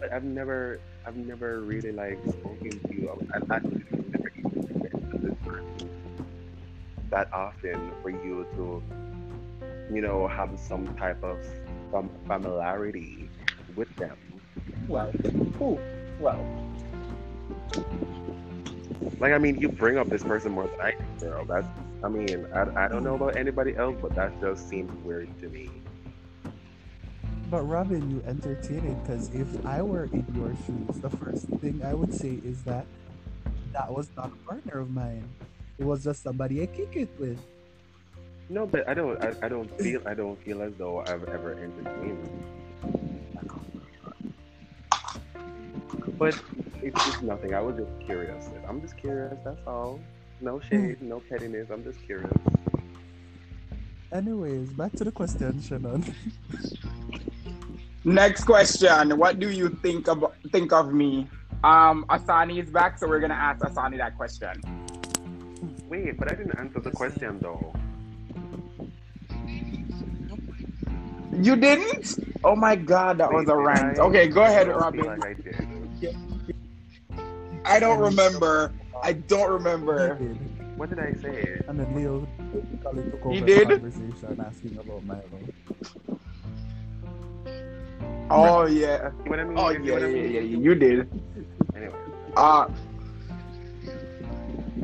But I've never, I've never really like spoken to you. I've I've never even met this person that often for you to, you know, have some type of some familiarity with them. Well, who? Well, Like, I mean, you bring up this person more than I do, girl. That's, I mean, I, I don't know about anybody else, but that just seems weird to me. But Robin, you entertaining because if I were in your shoes, the first thing I would say is that that was not a partner of mine. It was just somebody I kick it with. No, but I don't, I, I don't feel, I don't feel as though I've ever entertained. But it's just nothing. I was just curious. I'm just curious. That's all. No hmm. shade, no pettiness. I'm just curious. Anyways, back to the question, Shannon. Next question. What do you think of think of me? Um, Asani is back, so we're gonna ask Asani that question. Wait, but I didn't answer the question though. You didn't? Oh my god, that was a did rant. I? Okay, go ahead, I don't Robin. Like I did. I don't remember. I don't remember. did. What did I say? And then Leo basically took over He the conversation asking about Milo. Oh yeah. What I mean? Oh yeah, what yeah, I yeah, mean? yeah. You did. Anyway, Uh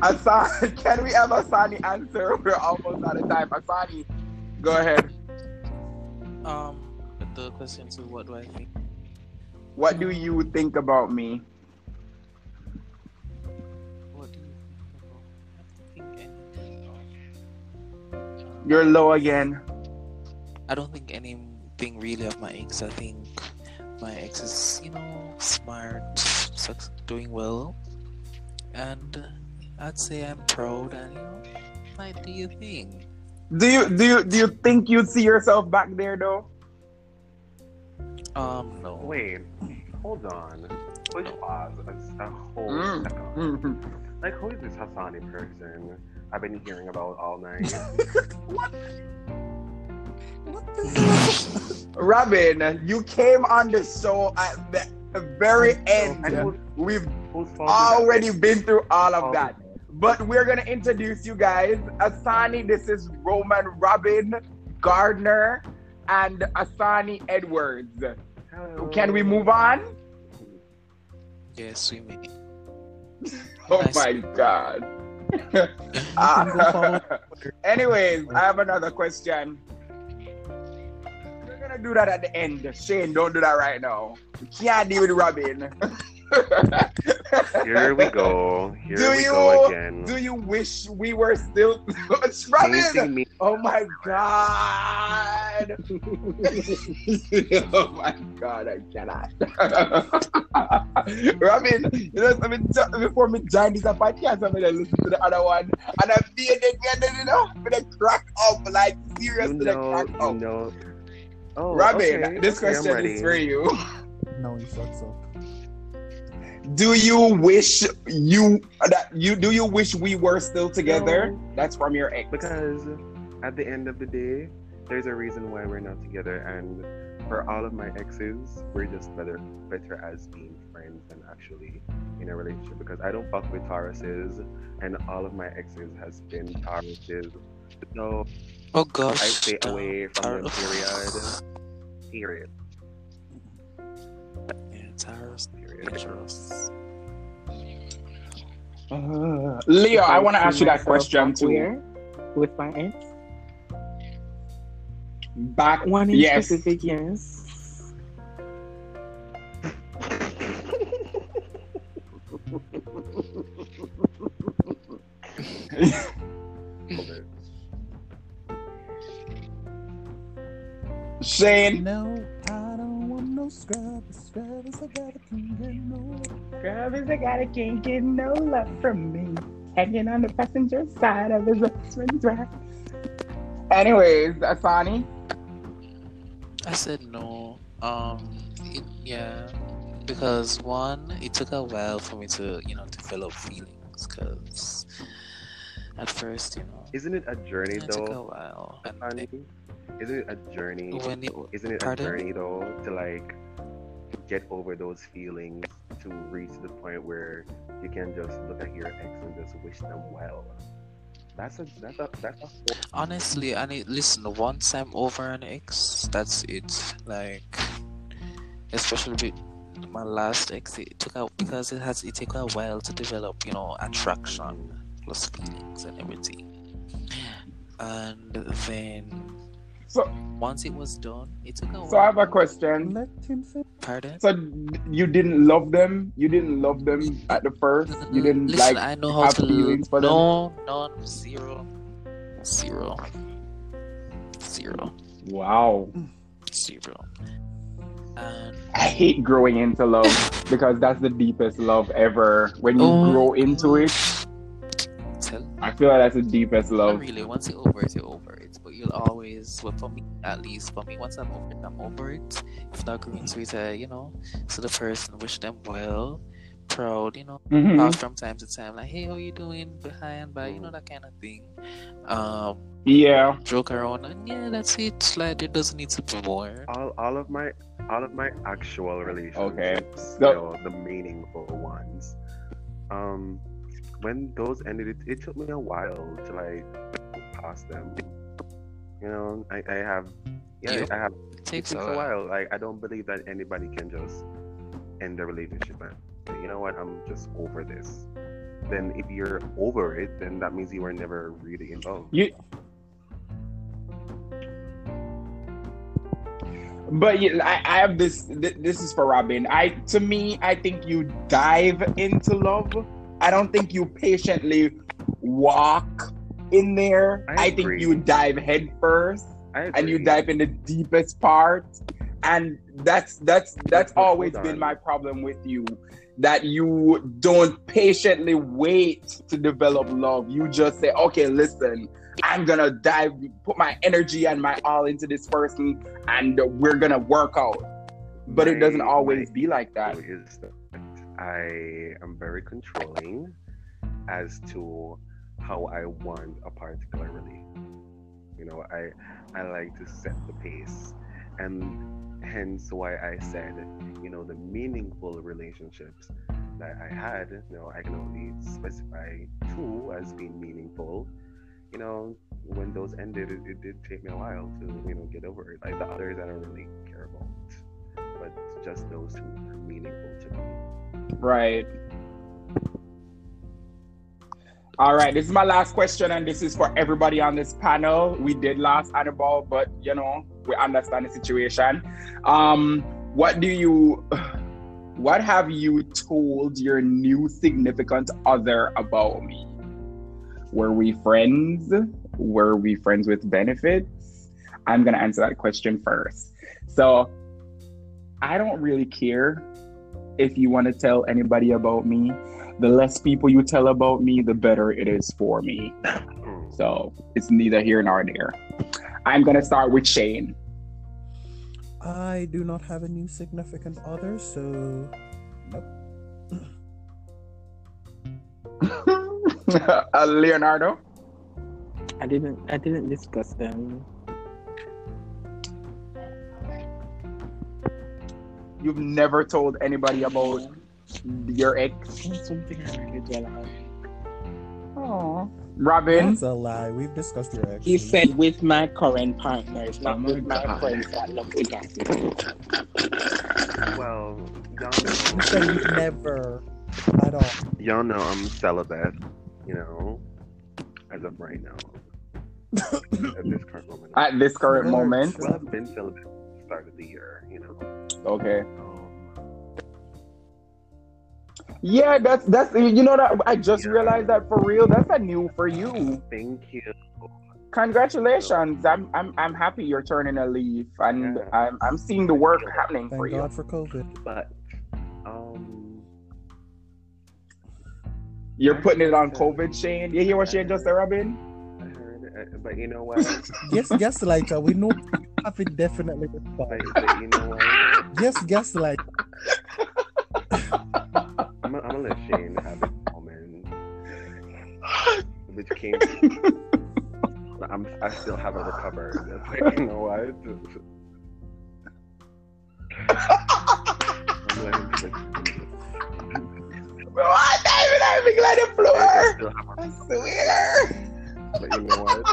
Asani, can we have Asani answer? We're almost out of time. Asani, go ahead. Um, the question to what do I think? What do you think about me? What do you think about? I think anything. You're low again. I don't think anything really of my ex. I think my ex is, you know, smart, suc- doing well, and I'd say I'm proud and you know, might do you thing. Do you do you do you think you'd see yourself back there though? Um, no. Wait, hold on. Push pause a, a whole Mm. second. Like, who is this Hassani person I've been hearing about all night? What the Robin, you came on the show at the very end. And We've whose fault is that? already been through all of that. But we're gonna introduce you guys. Asani, this is Roman Robin Gardner and Asani Edwards. Hello. Can we move on? Yes, we may. Oh Nice. my god. go follow Ah. Anyways, I have another question. Gonna do that at the end. Shane, don't do that right now. We can't deal with Robin. Here we go. Here Do we you- go again. Do you wish we were still Robin? Oh my god! oh my god, I cannot. Robin, you know, I mean, before me join this podcast, I'm gonna listen to the other one, and I feel it again, you know, I'm gonna crack up, like You seriously, know, crack you up. know. Oh, Robin, okay, this okay, question is for you. No, he sucks up. Do you wish you that you do you wish we were still together? No. That's from your ex. Because at the end of the day, there's a reason why we're not together, and for all of my exes, we're just better better as being friends than actually in a relationship. Because I don't fuck with Tauruses, and all of my exes has been Tauruses. So Oh I gosh. stay the away from the period. Period. Yeah, Taurus. Period. Dangerous. Uh, Leo, I want to ask you that question too. where? With my ex? Back One in yes. specific, yes. Shane. No, I don't want no scrub. Scrubbers, I gotta can get no. Travis, I gotta can't get no love from me. Hanging on the passenger side of his best friend's ride. Anyways, Asani. I said no. Um, it, yeah, because one, it took a while for me to, you know, develop feelings. Because at first, you know, Isn't it a journey it took a though? while. Honey? Isn't it a journey? when it, Isn't it Pardon? a journey though to like get over those feelings to reach the point where you can just look at your ex and just wish them well? That's a that's a that's a honestly, I need listen. Once I'm over an ex, that's it. Like, especially with my last ex, it took out because it has it took a while to develop, you know, attraction plus feelings and everything. And then So, once it was done, it took a while. so I have a question. Let him say. Pardon? So you didn't love them? You didn't love them at the first? You didn't Listen, like I know how have to feelings for them? no, none, zero, zero, zero, Wow. zero. And I hate growing into love because that's the deepest love ever. When you Oh. grow into it, tell I feel like that's the deepest Not love. really. Once you're over it, you're over it. But you'll always, well, for me, at least for me, once I'm over it, I'm over it. If not going to it, uh, you know, so the person wish them well, proud, you know, talk from time to time, like, hey, how you doing? Behind, by, you know, that kind of thing. Um, Yeah. joke around, and yeah, that's it. Like, there doesn't need to be more. all all of my all of my actual relationships, Okay. you know, the meaningful ones. Um, when those ended, it, it took me a while to like pass them. You know, I, I have yeah, Yep. I have It it takes takes a a while. while. Like I don't believe that anybody can just end a relationship and say, you know what, I'm just over this. Then if you're over it, then that means you were never really involved. You. But yeah, I, I have this. th- This is for Robin. I to me, I think you dive into love. I don't think you patiently walk in there. I I, think you dive headfirst and you dive in the deepest part. and that's that's that's hold always been my problem with you that you don't patiently wait to develop love. You just say okay listen i'm gonna dive put my energy and my all into this person and we're gonna work out. But it doesn't always my be like that. Issue is that I am very controlling as to how I want a particular relation. You know, I I like to set the pace, and hence why I said, you know, the meaningful relationships that I had. You know, I can only specify two as being meaningful. You know, when those ended, it, it did take me a while to you know get over it. Like the others, I don't really care about but just those two are meaningful to me. Right. All right, this is my last question, and this is for everybody on this panel. We did last Annabelle, but you know, we understand the situation. Um, what do you what have you told your new significant other about me? Were we friends? Were we friends with benefits? I'm gonna answer that question first. So I don't really care if you want to tell anybody about me. The less people you tell about me, the better it is for me. Mm. So it's neither here nor there. I'm gonna start with Shane. I do not have a new significant other, so uh, Leonardo. I didn't I didn't discuss them. You've never told anybody about your ex. It's something I really dwell on. Oh, Robin. that's a lie. We've discussed your ex. He said with my current partners, not Oh my with my God. friends that look with us. Well, y'all You know, said you've never at all. y'all know I'm celibate, you know, as of right now. At this current moment. At this current moment. well, I've been celibate since the start of the year, you know. Okay. Um, Yeah, that's that's you know that I just Yeah. realized that for real. That's a new for you. thank you. Congratulations. I'm I'm I'm happy you're turning a leaf and Yeah. I'm I'm seeing the work happening for Thank you. God for COVID. But, um, You're putting it on COVID, Shane. You hear what Shane just said, Robin? I heard, uh, but you know what? Yes, gaslighter. We know you have it definitely but, respond. but you know what? Yes, gaslight. I'm gonna I'm let Shane have his moment, which came. I'm, I still haven't recovered. It's like, you know what? I'm letting him What? David, I'm being let it I floor. still have I swear. But you know what?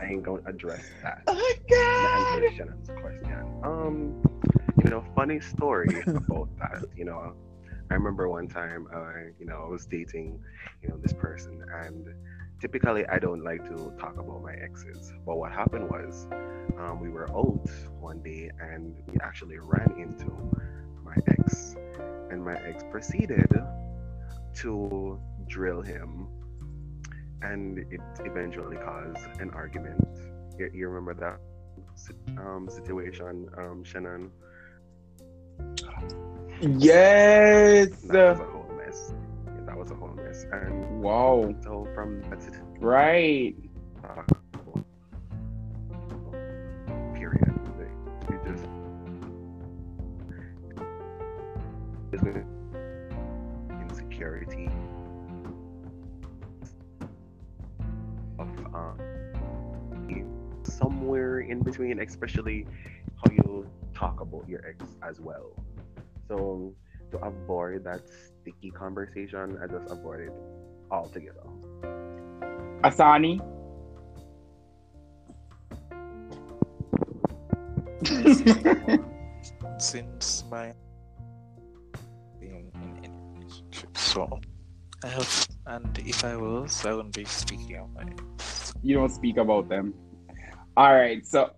I ain't gonna address that. Oh god. gonna answer Shannon's question. Um, you know, funny story about that. You know, I remember one time, uh, you know, I was dating, you know, this person, and typically I don't like to talk about my exes. But what happened was, um, we were out one day, and we actually ran into my ex, and my ex proceeded to drill him, and it eventually caused an argument. You, you remember that um, situation, um, Shannon? Yes. That was a whole mess. Yeah, that was a whole mess. And Wow. so from that Right. uh, in between, especially how you talk about your ex as well. So to avoid that sticky conversation, I just avoid it altogether. Asani. since my being in any relationship. So I have, and if I was, I wouldn't be speaking of my you don't speak about them. All right. So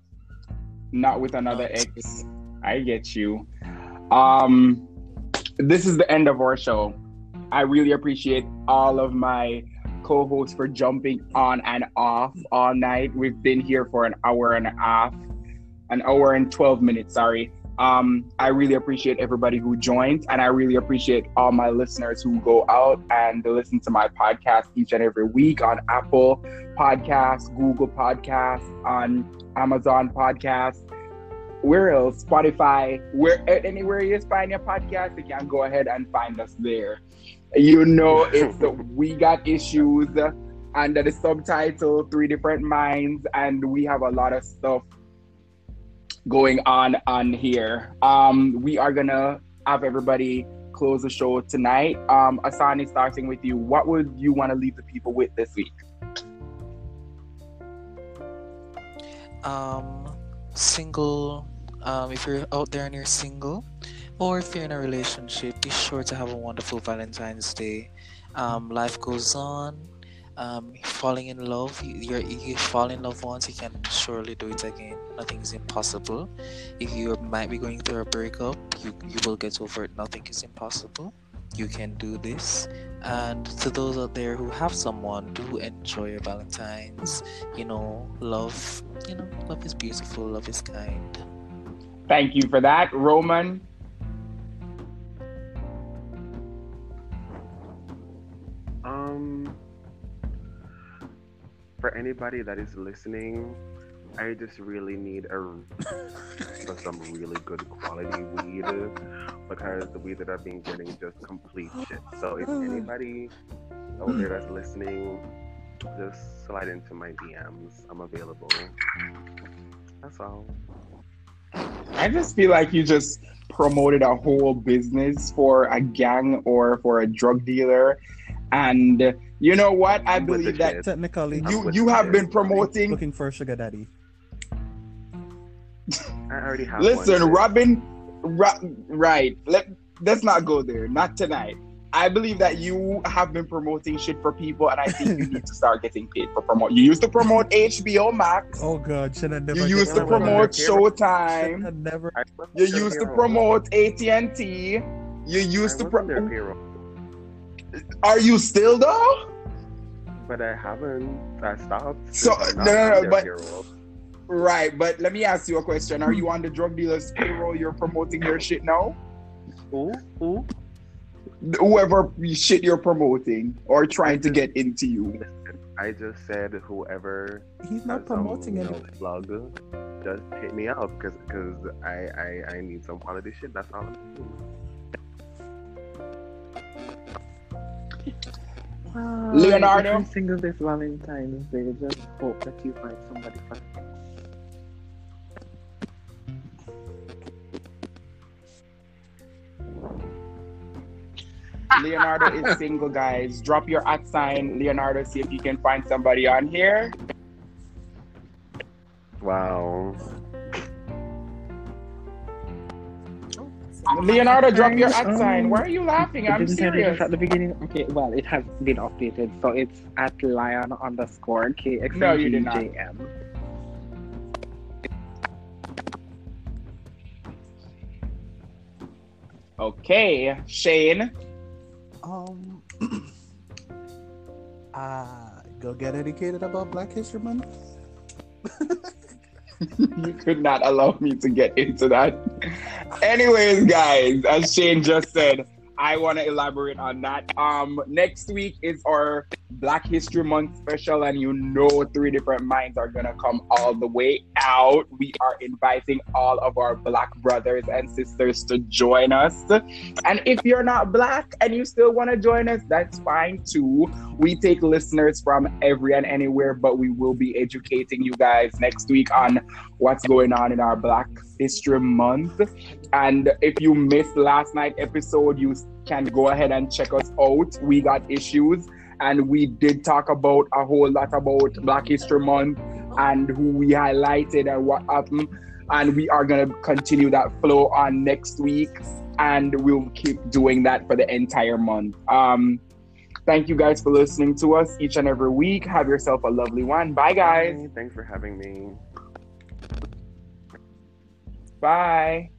not with another ex. I get you. Um, this is the end of our show. I really appreciate all of my co-hosts for jumping on and off all night. We've been here for an hour and a half. an hour and 12 minutes. Sorry. Um, I really appreciate everybody who joined, and I really appreciate all my listeners who go out and listen to my podcast each and every week on Apple Podcasts, Google Podcasts, on Amazon Podcasts, where else? Spotify, where anywhere you find your podcast, you can go ahead and find us there. You know, it's the We Got Issues under the subtitle Three Different Minds, and we have a lot of stuff going on on here. Um, we are gonna have everybody close the show tonight. Um, Asani, starting with you, what would you want to leave the people with this week? Um, single. Um, if you're out there and you're single, or if you're in a relationship, be sure to have a wonderful Valentine's Day. Um, life goes on um, falling in love you you fall in love once you can surely do it again nothing is impossible. If you might be going through a breakup you you will get over it. Nothing is impossible. You can do this. And to those out there who have someone do enjoy your valentines. You know love you know love is beautiful love is kind. Thank you for that roman. Um for anybody that is listening, I just really need a for some really good quality weed because the weed that I've been getting just complete shit. So if anybody out there that's listening, just slide into my DMs. I'm available. That's all. I just feel like you just promoted a whole business for a gang or for a drug dealer and you know what? I believe that technically you you have been promoting looking for a sugar daddy. I already have. Listen, Robin, right? Let let's not go there. Not tonight. I believe that you have been promoting shit for people, and I think you need to start getting paid for promote. You used to promote HBO Max. Oh God, should I never? You used to promote Showtime. I Never. You used to promote AT and T. You used to promote. Are you still though? But I haven't. I stopped. So no, no, no, but payroll. Right. But let me ask you a question: Are you on the drug dealer's payroll? You're promoting your shit now. Who? Who? Whoever shit you're promoting or trying to get into you. I just said whoever. He's not promoting some, it. Plug, just hit me up because because I, I I need some quality shit. That's all. I'm doing. Uh, Leonardo. If single this Valentine's Day, just hope that you find somebody Leonardo is single, guys. Drop your at sign, Leonardo. See if you can find somebody on here. Wow. Leonardo, drop your at sign. Um, Why are you laughing? I'm serious. At the beginning, okay, well, it has been updated, so it's at lion underscore kxjm. No, you did not. Okay, Shane. Um, uh, go get educated about Black History Month. you could not allow me to get into that. Anyways, guys, as Shane just said, I want to elaborate on that. Um, next week is our Black History Month special, and you know, three different minds are gonna come all the way out. We are inviting all of our Black brothers and sisters to join us. And if you're not Black and you still want to join us, that's fine too. We take listeners from every and anywhere, but we will be educating you guys next week on what's going on in our Black History Month. And if you missed last night episode, you can go ahead and check us out. We got issues and we did talk about a whole lot about Black History Month and who we highlighted and what happened. And we are gonna continue that flow on next week, and we'll keep doing that for the entire month. Um, thank you guys for listening to us each and every week. Have yourself a lovely one. Bye, guys. Thanks for having me. Bye.